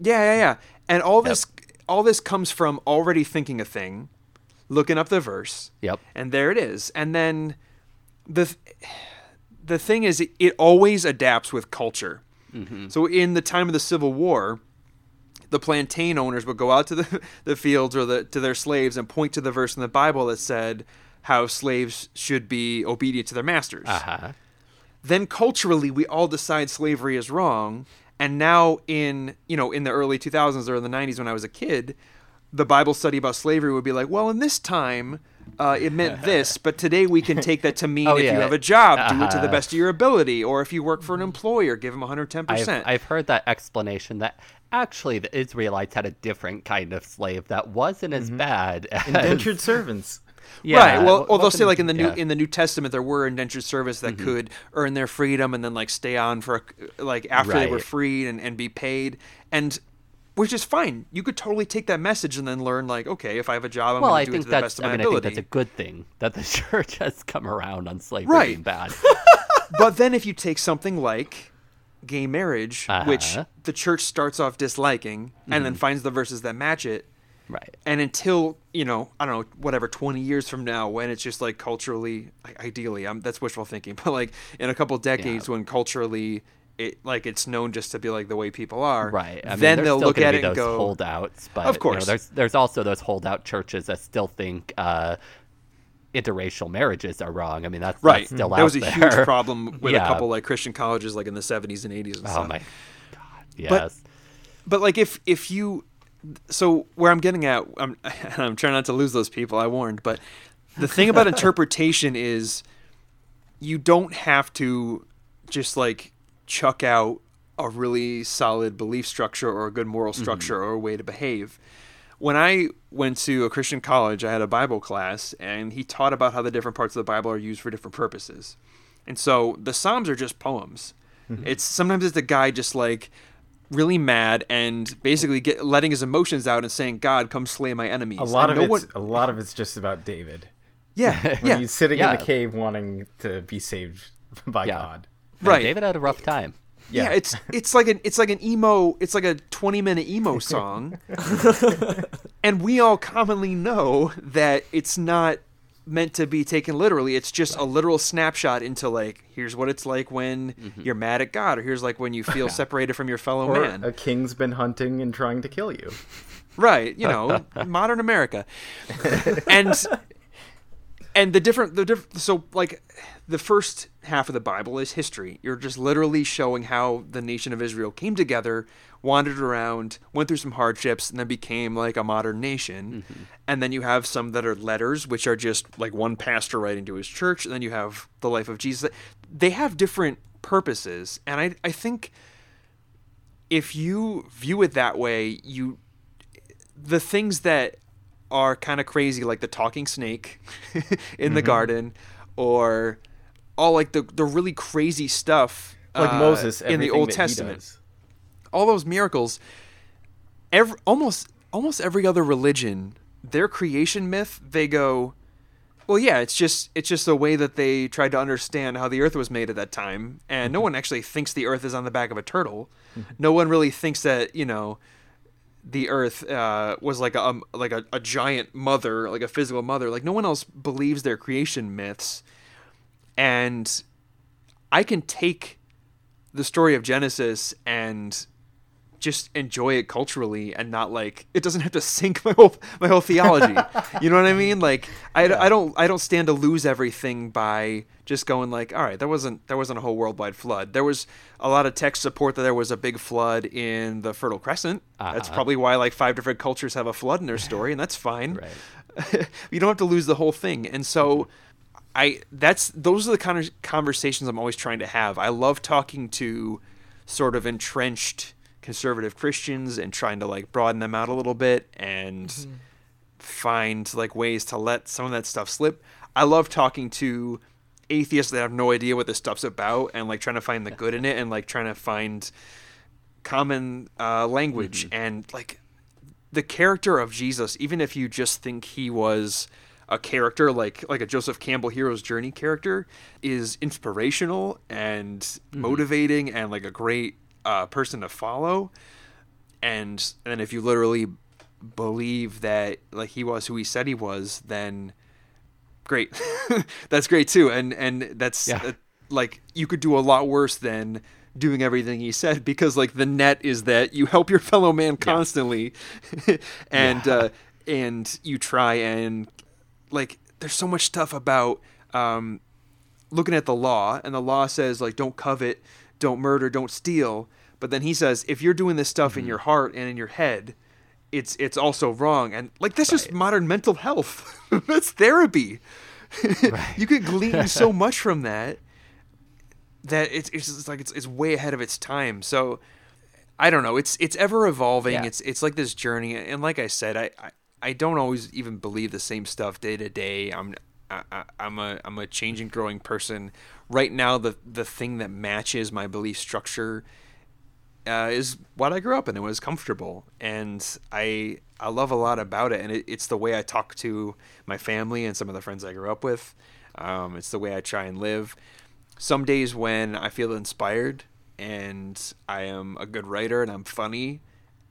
yeah, yeah, yeah. And all this all this comes from already thinking a thing, looking up the verse, Yep. and there it is. And then the the thing is, it, it always adapts with culture. So in the time of the Civil War, the plantain owners would go out to the, the fields or the to their slaves and point to the verse in the Bible that said how slaves should be obedient to their masters Uh-huh. then culturally we all decide slavery is wrong and now in you know in the early 2000s or in the 90s when i was a kid the bible study about slavery would be like well in this time uh, it meant this but today we can take that to mean Oh, if yeah. you have a job do it to the Uh-huh. best of your ability or if you work for an employer give them 110% I've, I've heard that explanation that actually the Israelites had a different kind of slave that wasn't as bad as Indentured servants. Yeah, right. Well, it well, they'll say like in the new yeah. Mm-hmm. in the New Testament there were indentured service that could earn their freedom and then like stay on for a- like after they were freed and, and be paid and which is fine. You could totally take that message and then learn like okay, if I have a job, I'm well, going I to do it think to the best of I my mean, I think that's a good thing that the church has come around on slavery Right. being bad. but then if you take something like gay marriage, which Uh-huh. the church starts off disliking and Mm-hmm. then finds the verses that match it. Right. And until, you know, I don't know, whatever, 20 years from now, when it's just like culturally, ideally, I'm, that's wishful thinking, but like in a couple decades when culturally, it like it's known just to be like the way people are, Right. I mean, then they'll look at it and those go, holdouts, but Of you know, course. there's there's also those holdout churches that still think uh, interracial marriages are wrong. I mean, that's, right. that's still mm-hmm. that out was a there. huge problem with Yeah. a couple like Christian colleges like in the 70s and 80s and Oh stuff. my god. Yes. but like if if you so where i'm getting at i'm i'm trying not to lose those people i warned but the thing about interpretation is you don't have to just like chuck out a really solid belief structure or a good moral mm-hmm. structure or a way to behave when i went to a christian college i had a bible class and he taught about how the different parts of the bible are used for different purposes and so the psalms are just poems mm-hmm. it's sometimes it's a guy just like really mad and basically get letting his emotions out and saying, "God, come slay my enemies." A lot And of no it's one- a lot of it's just about David. yeah, When yeah, he's sitting Yeah. in the cave wanting to be saved by Yeah. God. Man, right. David had a rough time. Yeah. It's it's like an it's like an emo. It's like a twenty minute emo song, and we all commonly know that it's not meant to be taken literally. It's just a literal snapshot into like here's what it's like when mm-hmm. you're mad at God, or here's like when you feel separated from your fellow Or man. a king's been hunting and trying to kill you. right you know modern america and and the different the diff- so like the first half of the bible is history. You're just literally showing how the nation of israel came together wandered around went through some hardships and then became like a modern nation. Mm-hmm. And then you have some that are letters which are just like one pastor writing to his church. And then you have the life of jesus. They have different purposes. And i i think if you view it that way you the things that are kind of crazy, like the talking snake in the garden, or all like the the really crazy stuff Like uh, Moses in the Old Testament. All those miracles, every almost almost every other religion, their creation myth, they go, well, yeah, it's just it's just the way that they tried to understand how the Earth was made at that time, and no one actually thinks the Earth is on the back of a turtle. no one really thinks that you know the Earth uh, was like a um, like a, a giant mother, like a physical mother. Like no one else believes their creation myths, and I can take the story of Genesis and just enjoy it culturally and not like it doesn't have to sink my whole my whole theology. you know what I mean? Like I, I don't I don't stand to lose everything by just going like all right there wasn't there wasn't a whole worldwide flood. There was a lot of text support that there was a big flood in the Fertile Crescent. That's Uh-huh. probably why like five different cultures have a flood in their story and that's fine. Right. you don't have to lose the whole thing. And so I that's those are the kind of conversations I'm always trying to have. I love talking to sort of entrenched conservative Christians and trying to like broaden them out a little bit and mm-hmm. find like ways to let some of that stuff slip. I love talking to atheists that have no idea what this stuff's about and like trying to find the good in it and like trying to find common uh, language mm-hmm. and like the character of Jesus, even if you just think he was a character like like a Joseph Campbell hero's journey character, is inspirational and mm-hmm. motivating and like a great uh, person to follow. And and if you literally believe that like he was who he said he was, then great, that's great too. And and that's Yeah. uh, like you could do a lot worse than doing everything he said because like the net is that you help your fellow man constantly and uh and you try and like there's so much stuff about um looking at the law and the law says like don't covet don't murder don't steal but then he says if you're doing this stuff in mm-hmm. your heart and in your head it's it's also wrong and like that's just modern mental health that's therapy you could glean so much from that that it's it's just like it's it's way ahead of its time. So I don't know. It's it's ever evolving. Yeah. It's it's like this journey. And like I said, I, I I don't always even believe the same stuff day to day. I'm I, I- I'm a I'm a changing, growing person. Right now, the the thing that matches my belief structure uh, is what I grew up in. It was comfortable, and I I love a lot about it. And it, it's the way I talk to my family and some of the friends I grew up with. Um, it's the way I try and live. Some days when I feel inspired and I am a good writer and I'm funny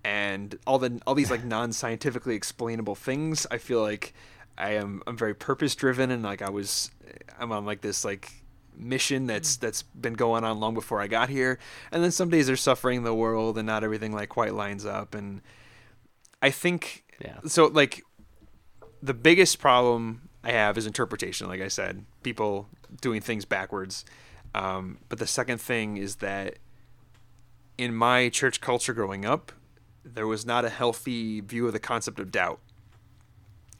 and all the all these like non-scientifically explainable things. I feel like I am I'm very purpose driven and like I was I'm on like this like mission that's that's been going on long before I got here. And then some days they're suffering the world and not everything like quite lines up and I think Yeah. so like the biggest problem I have is interpretation. Like I said, people doing things backwards. Um, but the second thing is that in my church culture growing up, there was not a healthy view of the concept of doubt.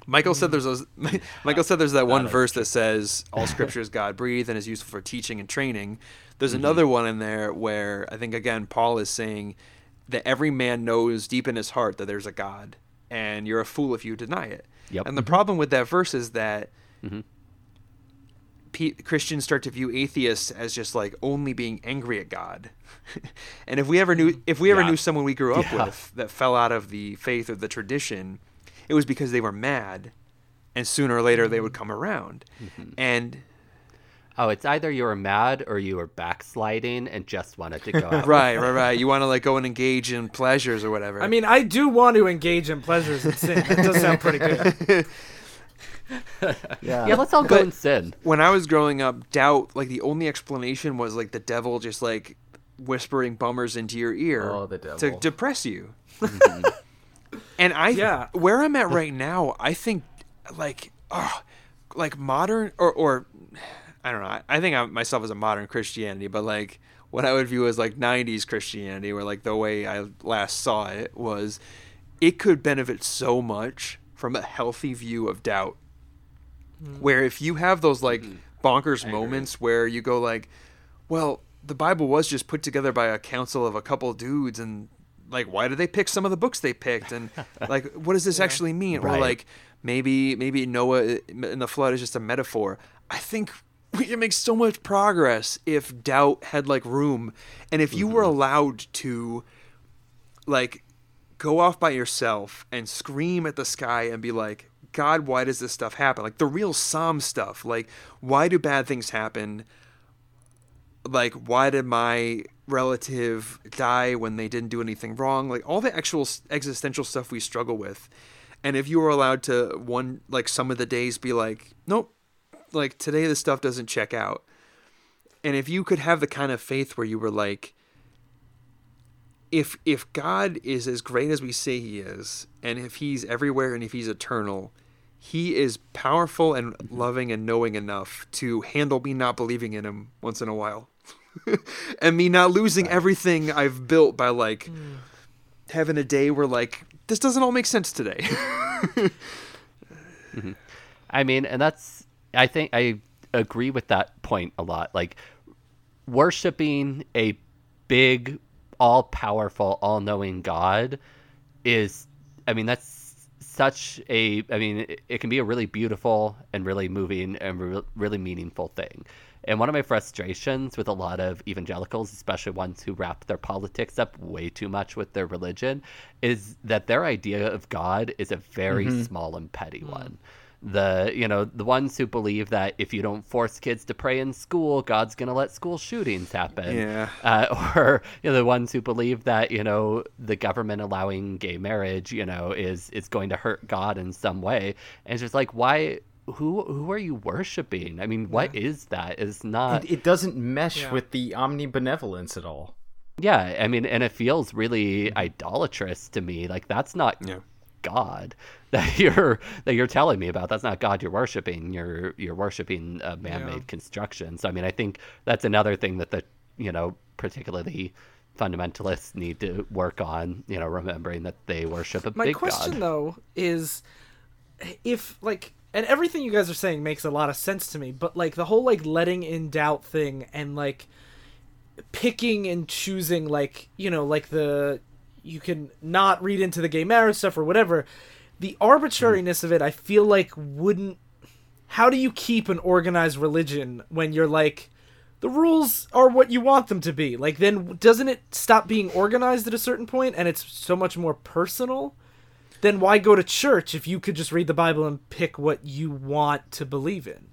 Michael said mm. there's those, Michael said there's that one verse that says all scripture is God breathed and is useful for teaching and training. There's mm-hmm. another one in there where I think again Paul is saying that every man knows deep in his heart that there's a God and you're a fool if you deny it. Yep. And the mm-hmm. problem with that verse is that mm-hmm. pe- Christians start to view atheists as just like only being angry at God. and if we ever knew if we ever Yeah. knew someone we grew up Yeah. with that fell out of the faith or the tradition, it was because they were mad and sooner or later they would mm-hmm. come around. Mm-hmm. And Oh, it's either you were mad or you were backsliding and just wanted to go out. right, right, right. You want to like go and engage in pleasures or whatever. I mean, I do want to engage in pleasures and sin. That does sound pretty good. Yeah, yeah, let's all go But- and sin. when I was growing up, doubt like the only explanation was like the devil just like whispering bummers into your ear Oh, the to depress you. Mm-hmm. And I Yeah. where I'm at right now, I think like oh, like modern or or I don't know. I, I think I myself as a modern Christianity, but like what I would view as like 90s Christianity where like the way I last saw it was it could benefit so much from a healthy view of doubt hmm. where if you have those like mm-hmm. bonkers moments where you go like well the bible was just put together by a council of a couple dudes and like why did they pick some of the books they picked and like what does this actually mean or like maybe maybe noah in the flood is just a metaphor i think we can make so much progress if doubt had like room and if you were mm-hmm. allowed to like go off by yourself and scream at the sky and be like, God, why does this stuff happen? Like the real Psalm stuff. Like, why do bad things happen? Like, why did my relative die when they didn't do anything wrong? Like, all the actual existential stuff we struggle with. And if you were allowed to, one, like some of the days be like, nope, like today this stuff doesn't check out. And if you could have the kind of faith where you were like, if if God is as great as we say he is, and if he's everywhere and if he's eternal, he is powerful and loving and knowing enough to handle me not believing in him once in a while. and me not losing everything I've built by like hmm. having a day where like this doesn't all make sense today. Mm-hmm. I mean, and that's I think I agree with that point a lot. Like worshiping a big, all powerful, all knowing God is I mean, that's such a I mean, it, it can be a really beautiful and really moving and re- really meaningful thing. And one of my frustrations with a lot of evangelicals, especially ones who wrap their politics up way too much with their religion, is that their idea of God is a very small and petty one. The you know the ones who believe that if you don't force kids to pray in school god's going to let school shootings happen. Yeah. uh, or you know the ones who believe that you know the government allowing gay marriage you know is is going to hurt god in some way. And it's just like why who who are you worshiping i mean what is that it's not it, it doesn't mesh Yeah. with the omnibenevolence at all. yeah i mean and it feels really idolatrous to me like that's not Yeah. God that you're that you're telling me about. That's not God you're worshiping. You're you're worshiping a man-made Yeah. construction. So I mean, I think that's another thing that the you know particularly fundamentalists need to work on. You know, remembering that they worship a My big question God. though is if like and everything you guys are saying makes a lot of sense to me, but like the whole like letting in doubt thing and like picking and choosing like, you know, like the you can not read into the gay marriage stuff or whatever. The arbitrariness of it I feel like wouldn't how do you keep an organized religion when you're like the rules are what you want them to be like then doesn't it stop being organized at a certain point and it's so much more personal then why go to church if you could just read the bible and pick what you want to believe in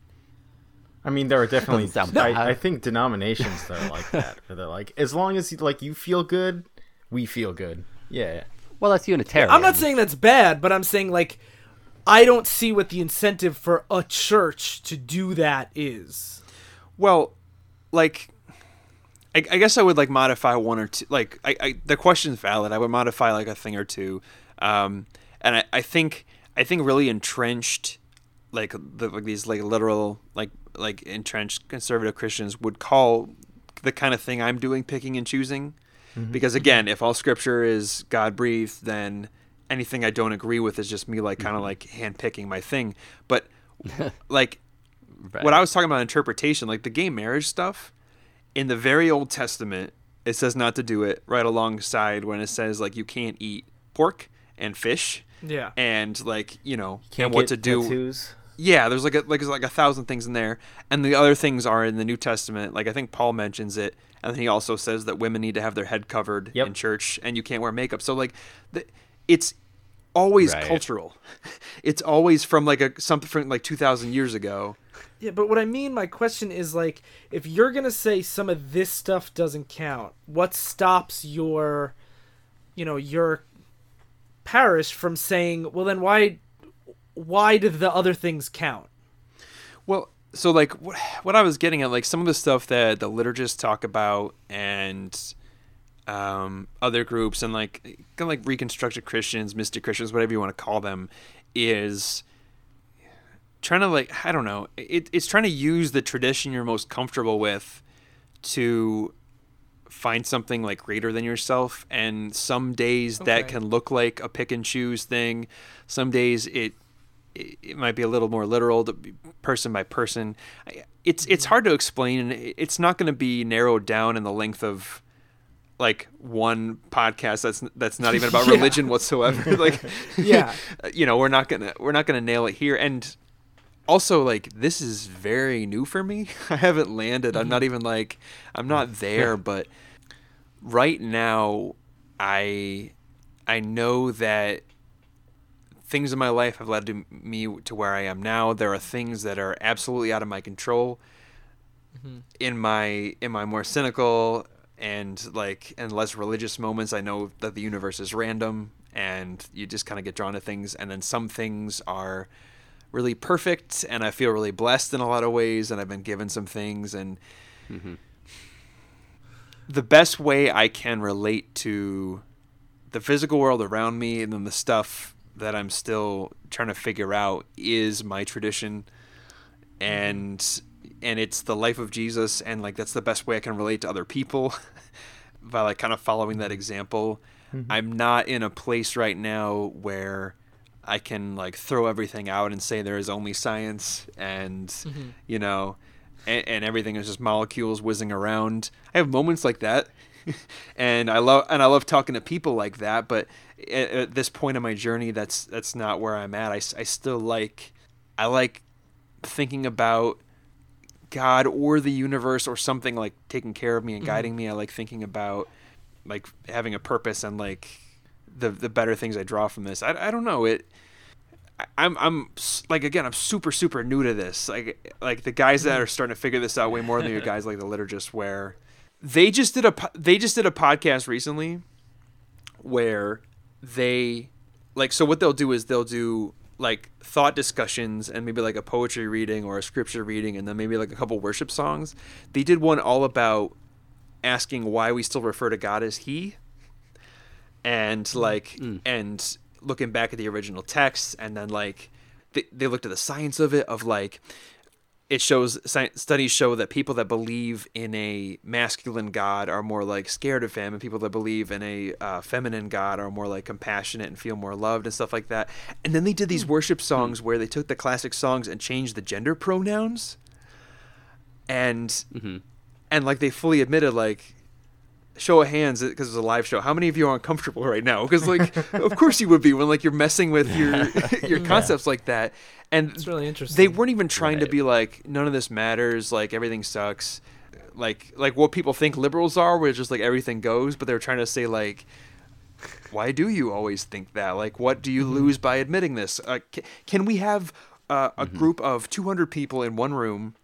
I mean, there are definitely. Doesn't sound bad. I, I think denominations that are like that. where they're like, as long as you, like you feel good, we feel good. Yeah. Well, that's Unitarian. I'm not saying that's bad, but I'm saying like I don't see what the incentive for a church to do that is. Well, like, I, I guess I would like modify one or two. Like, I, I the question's valid. I would modify like a thing or two, um, and I, I think I think really entrenched, like the like these like literal like like entrenched conservative Christians would call the kind of thing I'm doing picking and choosing, because again, if all Scripture is God breathed, then anything I don't agree with is just me like kind of like hand picking my thing. But like Right. what I was talking about interpretation, like the gay marriage stuff, in the very Old Testament, it says not to do it right alongside when it says like you can't eat pork and fish Yeah. and like you know Can't and what get to do. tattoos. Yeah, there's like a, like there's like a thousand things in there, and the other things are in the New Testament. Like I think Paul mentions it, and then he also says that women need to have their head covered Yep. in church, and you can't wear makeup. So like, the, it's always Right. cultural. It's always from like a something from like two thousand years ago. Yeah, but what I mean, my question is like, if you're gonna say some of this stuff doesn't count, what stops your, you know, your parish from saying, well, then why, why do the other things count? Well, so like what, what I was getting at, like some of the stuff that the liturgists talk about and um, other groups and like kind of like reconstructed Christians, mystic Christians, whatever you want to call them, is trying to like I don't know. It, it's trying to use the tradition you're most comfortable with to find something like greater than yourself and some days that can look like a pick and choose thing. Some days it it it might be a little more literal to be person by person. It's it's mm-hmm. hard to explain and it's not going to be narrowed down in the length of like one podcast that's that's not even about Yeah. religion whatsoever. Like Yeah. you know we're not gonna we're not gonna nail it here. And also like this is very new for me. I haven't landed. I'm not mm-hmm. even like i'm not there but right now i i know that things in my life have led to me to where i am now. There are things that are absolutely out of my control mm-hmm. in my in my more cynical and like and less religious moments. I know that the universe is random and you just kind of get drawn to things and then some things are really perfect and i feel really blessed in a lot of ways and i've been given some things and mm-hmm. the best way i can relate to the physical world around me and then the stuff that i'm still trying to figure out is my tradition. Mm-hmm. And and it's the life of Jesus and like that's the best way I can relate to other people by like kind of following that mm-hmm. example. I'm not in a place right now where I can like throw everything out and say there is only science and mm-hmm. you know and, and everything is just molecules whizzing around. I have moments like that. and I love and I love talking to people like that, but at, at this point in my journey that's that's not where I'm at. I, I still like I like thinking about God or the universe or something like taking care of me and mm-hmm. guiding me. I like thinking about like having a purpose and like the the better things I draw from this. I, I don't know it. I'm I'm like again I'm super super new to this. Like like the guys that mm-hmm. are starting to figure this out way more than you guys like the liturgists where they just did a they just did a podcast recently where they like so what they'll do is they'll do like thought discussions and maybe like a poetry reading or a scripture reading and then maybe like a couple worship songs. They did one all about asking why we still refer to God as he and mm. like mm. and looking back at the original text and then like they, they looked at the science of it of like it shows sci- studies show that people that believe in a masculine god are more like scared of him and people that believe in a uh, feminine god are more like compassionate and feel more loved and stuff like that. And then they did these mm. worship songs where they took the classic songs and changed the gender pronouns. And mm-hmm. and like they fully admitted like show of hands because it's a live show how many of you are uncomfortable right now? Because like of course you would be when like you're messing with your your concepts like that. And It's really interesting. they weren't even trying to be like none of this matters like everything sucks. Like like what people think liberals are where it's just like everything goes but they're trying to say like why do you always think that? Like what do you lose by admitting this? Uh, ca- can we have uh, a group of 200 people in one room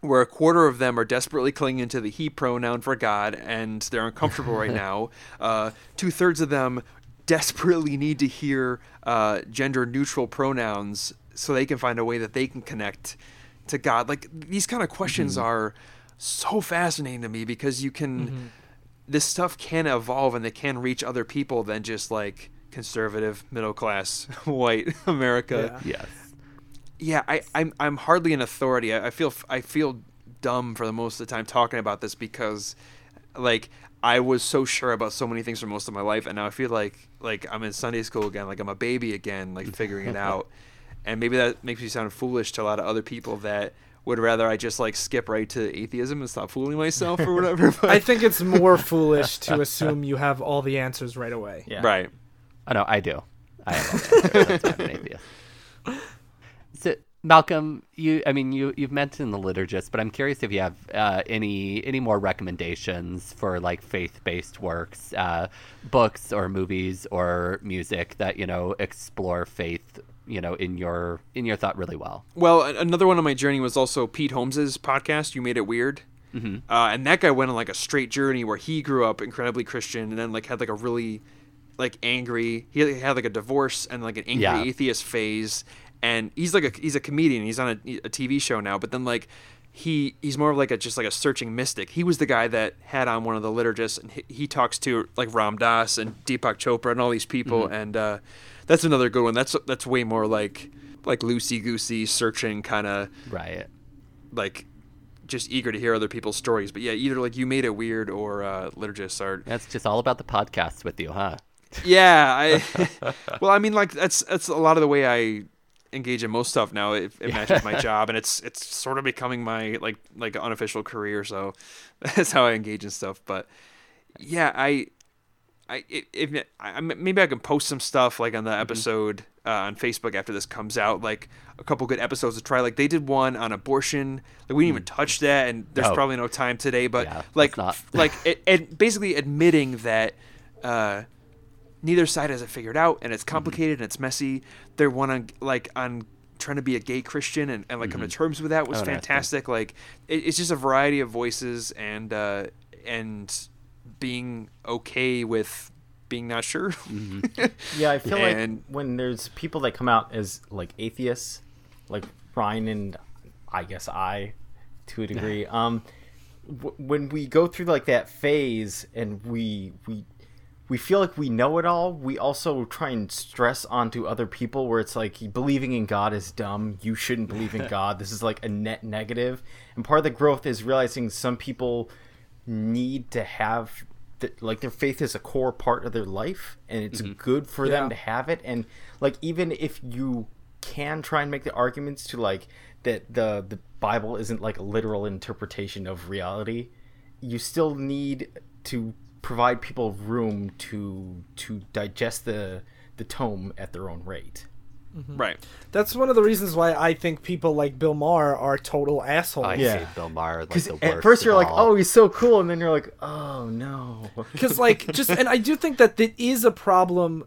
where a quarter of them are desperately clinging to the he pronoun for God and they're uncomfortable right now. Uh, Two thirds of them desperately need to hear uh, gender neutral pronouns so they can find a way that they can connect to God. Like these kind of questions are so fascinating to me because you can, this stuff can evolve and they can reach other people than just like conservative, middle class, white America Yeah. Yes. Yeah, I, I'm I'm hardly an authority. I, I feel I feel dumb for the most of the time talking about this because, like, I was so sure about so many things for most of my life, and now I feel like like I'm in Sunday school again, like I'm a baby again, like figuring it out, and maybe that makes me sound foolish to a lot of other people that would rather I just like skip right to atheism and stop fooling myself or whatever. But, I think it's more foolish to assume you have all the answers right away. Yeah. right. Oh no, I do. I am. I'm an atheist. Malcolm, you, I mean, you, you've mentioned the liturgist, but I'm curious if you have uh, any any more recommendations for like faith-based works, uh, books or movies or music that you know explore faith, you know, in your in your thought really well. Well, another one on my journey was also Pete Holmes's podcast. You made it weird, mm-hmm. uh, and that guy went on like a straight journey where he grew up incredibly Christian, and then like had like a really like angry. He had like a divorce and like an angry Yeah. atheist phase, and he's like a he's a comedian. He's on a, a TV show now, but then like. He he's more of like a just like a searching mystic. He was the guy that had on one of the liturgists, and he, he talks to like Ram Dass and Deepak Chopra and all these people, and uh, that's another good one. That's that's way more like like loosey goosey searching kind of Right. like just eager to hear other people's stories. But yeah, either like you made it weird or uh, liturgists are. That's just all about the podcast with you, huh? Yeah, I. well, I mean, like that's that's a lot of the way I engage in most stuff now. It, it matches my job, and it's it's sort of becoming my like like unofficial career. So that's how I engage in stuff. But yeah, I. I, if, I, maybe I can post some stuff like on the Mm-hmm. episode uh, on Facebook after this comes out, like a couple good episodes to try. Like they did one on abortion, like we didn't even touch that, and there's Mm. Oh. probably no time today. But Yeah, like, not. like it, it basically admitting that uh, neither side has it figured out, and Mm-hmm. it's complicated and it's messy. They're one on like on trying to be a gay Christian and, and like come to terms with that was Oh, nice, fantastic. Like it, it's just a variety of voices and uh, and being okay with being not sure. Yeah, I feel And- like when there's people that come out as like atheists, like Ryan and I guess I, to a degree, um, w- when we go through like that phase and we we we feel like we know it all, we also try and stress onto other people where it's like believing in God is dumb. You shouldn't believe in God. This is like a net negative. And part of the growth is realizing some people need to have th- like their faith is a core part of their life and it's mm-hmm. good for Yeah. them to have it and like even if you can try and make the arguments to like that the the bible isn't like a literal interpretation of reality you still need to provide people room to to digest the the tome at their own rate mm-hmm. right. That's one of the reasons why I think people like Bill Maher are total assholes. I Yeah. hate Bill Maher like because the worst. at first you're like all. oh he's so cool and then you're like oh no because like just and i do think that that is a problem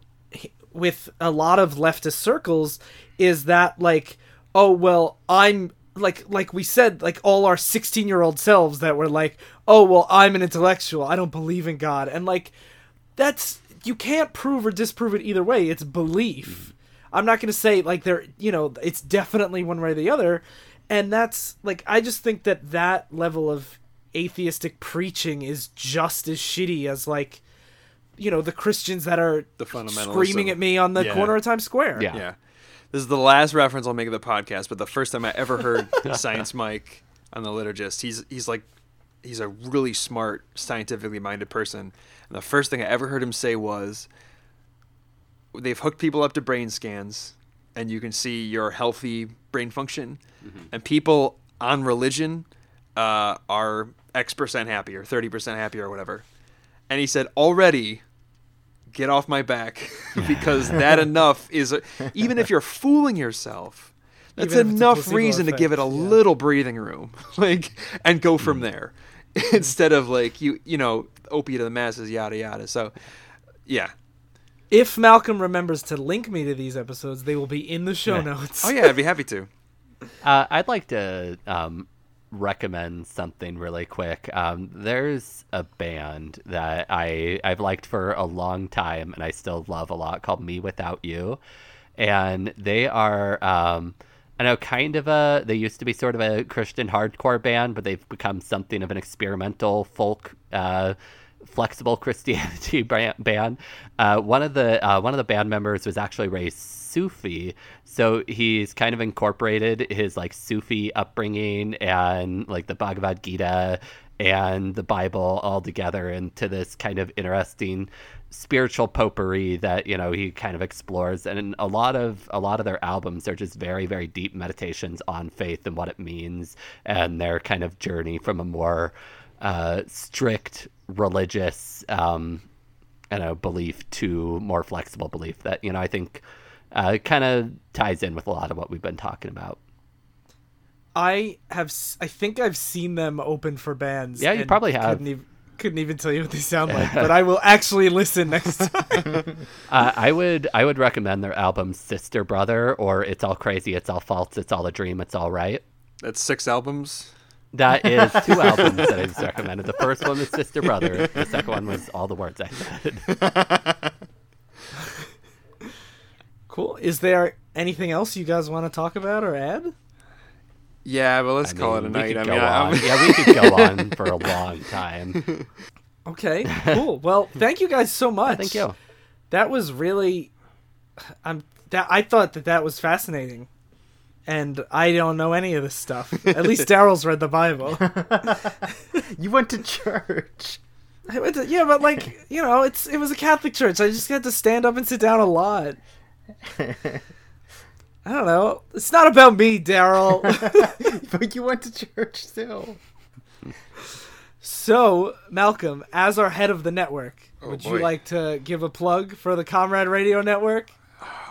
with a lot of leftist circles is that like oh well i'm like like we said like all our 16 year old selves that were like oh well i'm an intellectual. I don't believe in god. And like that's you can't prove or disprove it either way. It's belief. Mm-hmm. I'm not going to say like there you know it's definitely one way or the other. And that's like i just think that that level of atheistic preaching is just as shitty as like you know the christians that are The fundamentalists screaming of- at me on the Yeah. corner of times square. Yeah. Yeah. This is the last reference I'll make of the podcast, but the first time I ever heard Science Mike on the liturgist, he's he's like he's a really smart, scientifically minded person. And the first thing I ever heard him say was they've hooked people up to brain scans and you can see your healthy brain function. And people on religion uh, are X percent happier, 30% happier, or whatever. And he said, already get off my back because that enough is a, even if you're fooling yourself that's Even if it's a enough placebo reason to give it a yeah. little breathing room like and go from there. Instead of like you you know opiate to the masses yada yada. So yeah. If malcolm remembers to link me to these episodes they will be in the show Yeah. notes. Oh yeah i'd be happy to. Uh, I'd like to um, recommend something really quick. Um, there's a band that I I've liked for a long time and I still love a lot called Me Without You, and they are um, I know kind of a they used to be sort of a Christian hardcore band, but they've become something of an experimental folk. Uh, flexible Christianity band. Uh, one of the uh, one of the band members was actually raised Sufi, so he's kind of incorporated his like Sufi upbringing and like the Bhagavad Gita and the Bible all together into this kind of interesting spiritual potpourri that you know he kind of explores. And a lot of a lot of their albums are just very very deep meditations on faith and what it means and their kind of journey from a more uh, strict religious um, you know belief to more flexible belief that you know I think uh, kind of ties in with a lot of what we've been talking about. I have. s- I think I've seen them open for bands. Yeah, you probably have. Couldn't even, couldn't even tell you what they sound like, but I will actually listen next time. Uh, I would I would recommend their album Sister Brother or It's All Crazy, It's All False, It's All a Dream, It's All Right. That's six albums. That is two albums that I just recommended. The first one was Sister Brother. The second one was All the Words I Said. Cool. Is there anything else you guys want to talk about or add? Yeah, but let's I call it a night. I mean, I- I'm- yeah, we could go on for a long time. Okay, cool. Well, thank you guys so much. Thank you. That was really. I'm that I thought that that was fascinating, and I don't know any of this stuff. At least Daryl's read the Bible. You went to church. I went to- yeah, but like you know, it's it was a Catholic church. I just had to stand up and sit down a lot. I don't know. It's not about me, Daryl. but you went to church still. so, Malcolm, as our head of the network, would you like to give a plug for the Comrade Radio Network?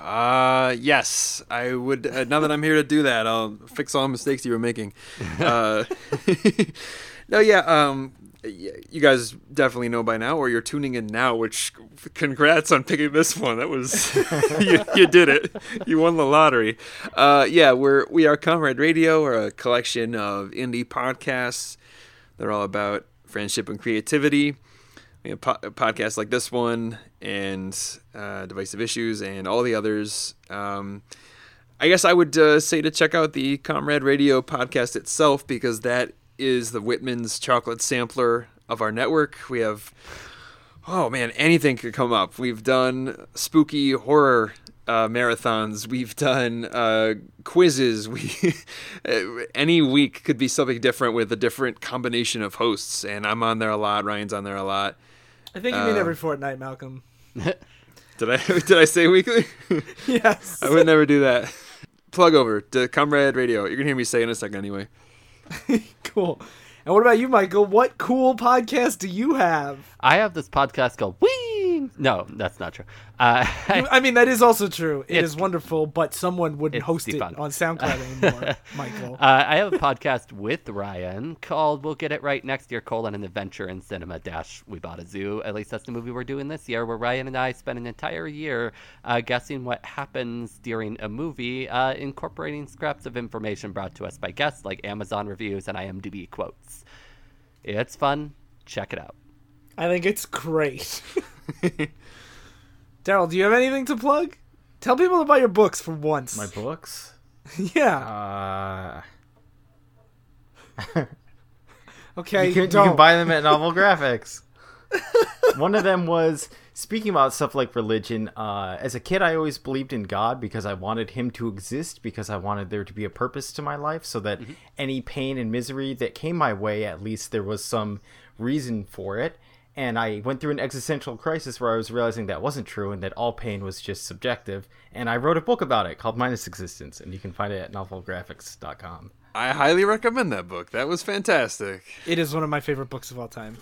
Uh, yes, I would. Uh, now that I'm here to do that, I'll fix all the mistakes you were making. Uh, no, yeah. Um, y- you guys definitely know by now, or you're tuning in now. Which, congrats on picking this one. That was you, you did it. You won the lottery. Uh, yeah, we're we are Comrade Radio. We're a collection of indie podcasts. They're all about friendship and creativity. We have po- podcasts like this one and uh, Divisive Issues and all the others. Um, I guess I would uh, say to check out the Comrade Radio podcast itself because that is the Whitman's chocolate sampler of our network. We have, oh man, anything could come up. We've done spooky horror uh, marathons. We've done uh, quizzes. We any week could be something different with a different combination of hosts. And I'm on there a lot. Ryan's on there a lot. I think you mean Uh, every fortnight, Malcolm. Did I did I say weekly? yes. I would never do that. Plug over to Comrade Radio. You're gonna hear me say in a second anyway. cool. And what about you, Michael? What cool podcast do you have? I have this podcast called Wing. No, that's not true. Uh, I mean, that is also true. It's- wonderful, but someone wouldn't It's host it on SoundCloud anymore, Michael. Uh, I have a podcast with Ryan called "We'll Get It Right Next Year: colon, An Adventure in Cinema." Dash, we bought a zoo. At least that's the movie we're doing this year, where Ryan and I spend an entire year uh, guessing what happens during a movie, uh, incorporating scraps of information brought to us by guests like Amazon reviews and IMDb quotes. It's fun. Check it out. I think it's great. Daryl, do you have anything to plug? Tell people about your books for once. My books. yeah. Uh, okay. you, can, you can buy them at Novel Graphics. One of them was speaking about stuff like religion. Uh, as a kid, I always believed in God because I wanted Him to exist, because I wanted there to be a purpose to my life, so that any pain and misery that came my way, at least there was some reason for it. And I went through an existential crisis where I was realizing that wasn't true and that all pain was just subjective. And I wrote a book about it called Minus Existence, and you can find it at novelgraphics.com. I highly recommend that book. That was fantastic, It is one of my favorite books of all time.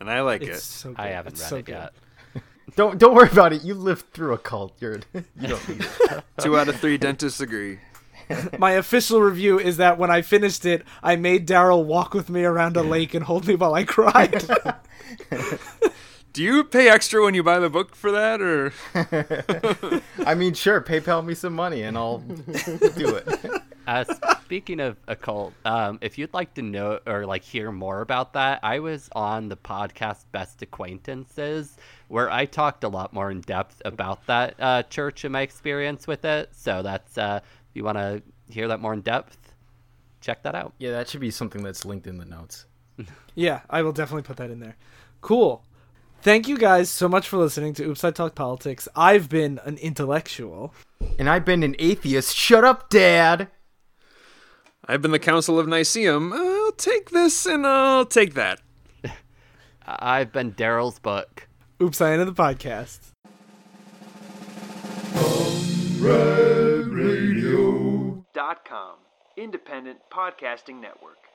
and I like It's it. so good. I haven't It's read so it good. yet. Don't don't worry about it. You lived through a cult. You're you don't need it. Two out of three dentists agree. My official review is that when I finished it, I made Daryl walk with me around a lake and hold me while I cried. Do you pay extra when you buy the book for that, or I mean, sure, PayPal me some money and I'll do it. Uh, speaking of occult, um, if you'd like to know or like hear more about that, I was on the podcast Best Acquaintances, where I talked a lot more in depth about that uh, church and my experience with it. So that's uh, if you want to hear that more in depth, check that out. Yeah, that should be something that's linked in the notes. Yeah, I will definitely put that in there. Cool. Thank you guys so much for listening to Oops I Talk Politics. I've been an intellectual. And I've been an atheist. Shut up, Dad. I've been the Council of Nicaeum. I'll take this and I'll take that. I've been Daryl's book. Oops, I ended the podcast. Com. Independent Podcasting Network.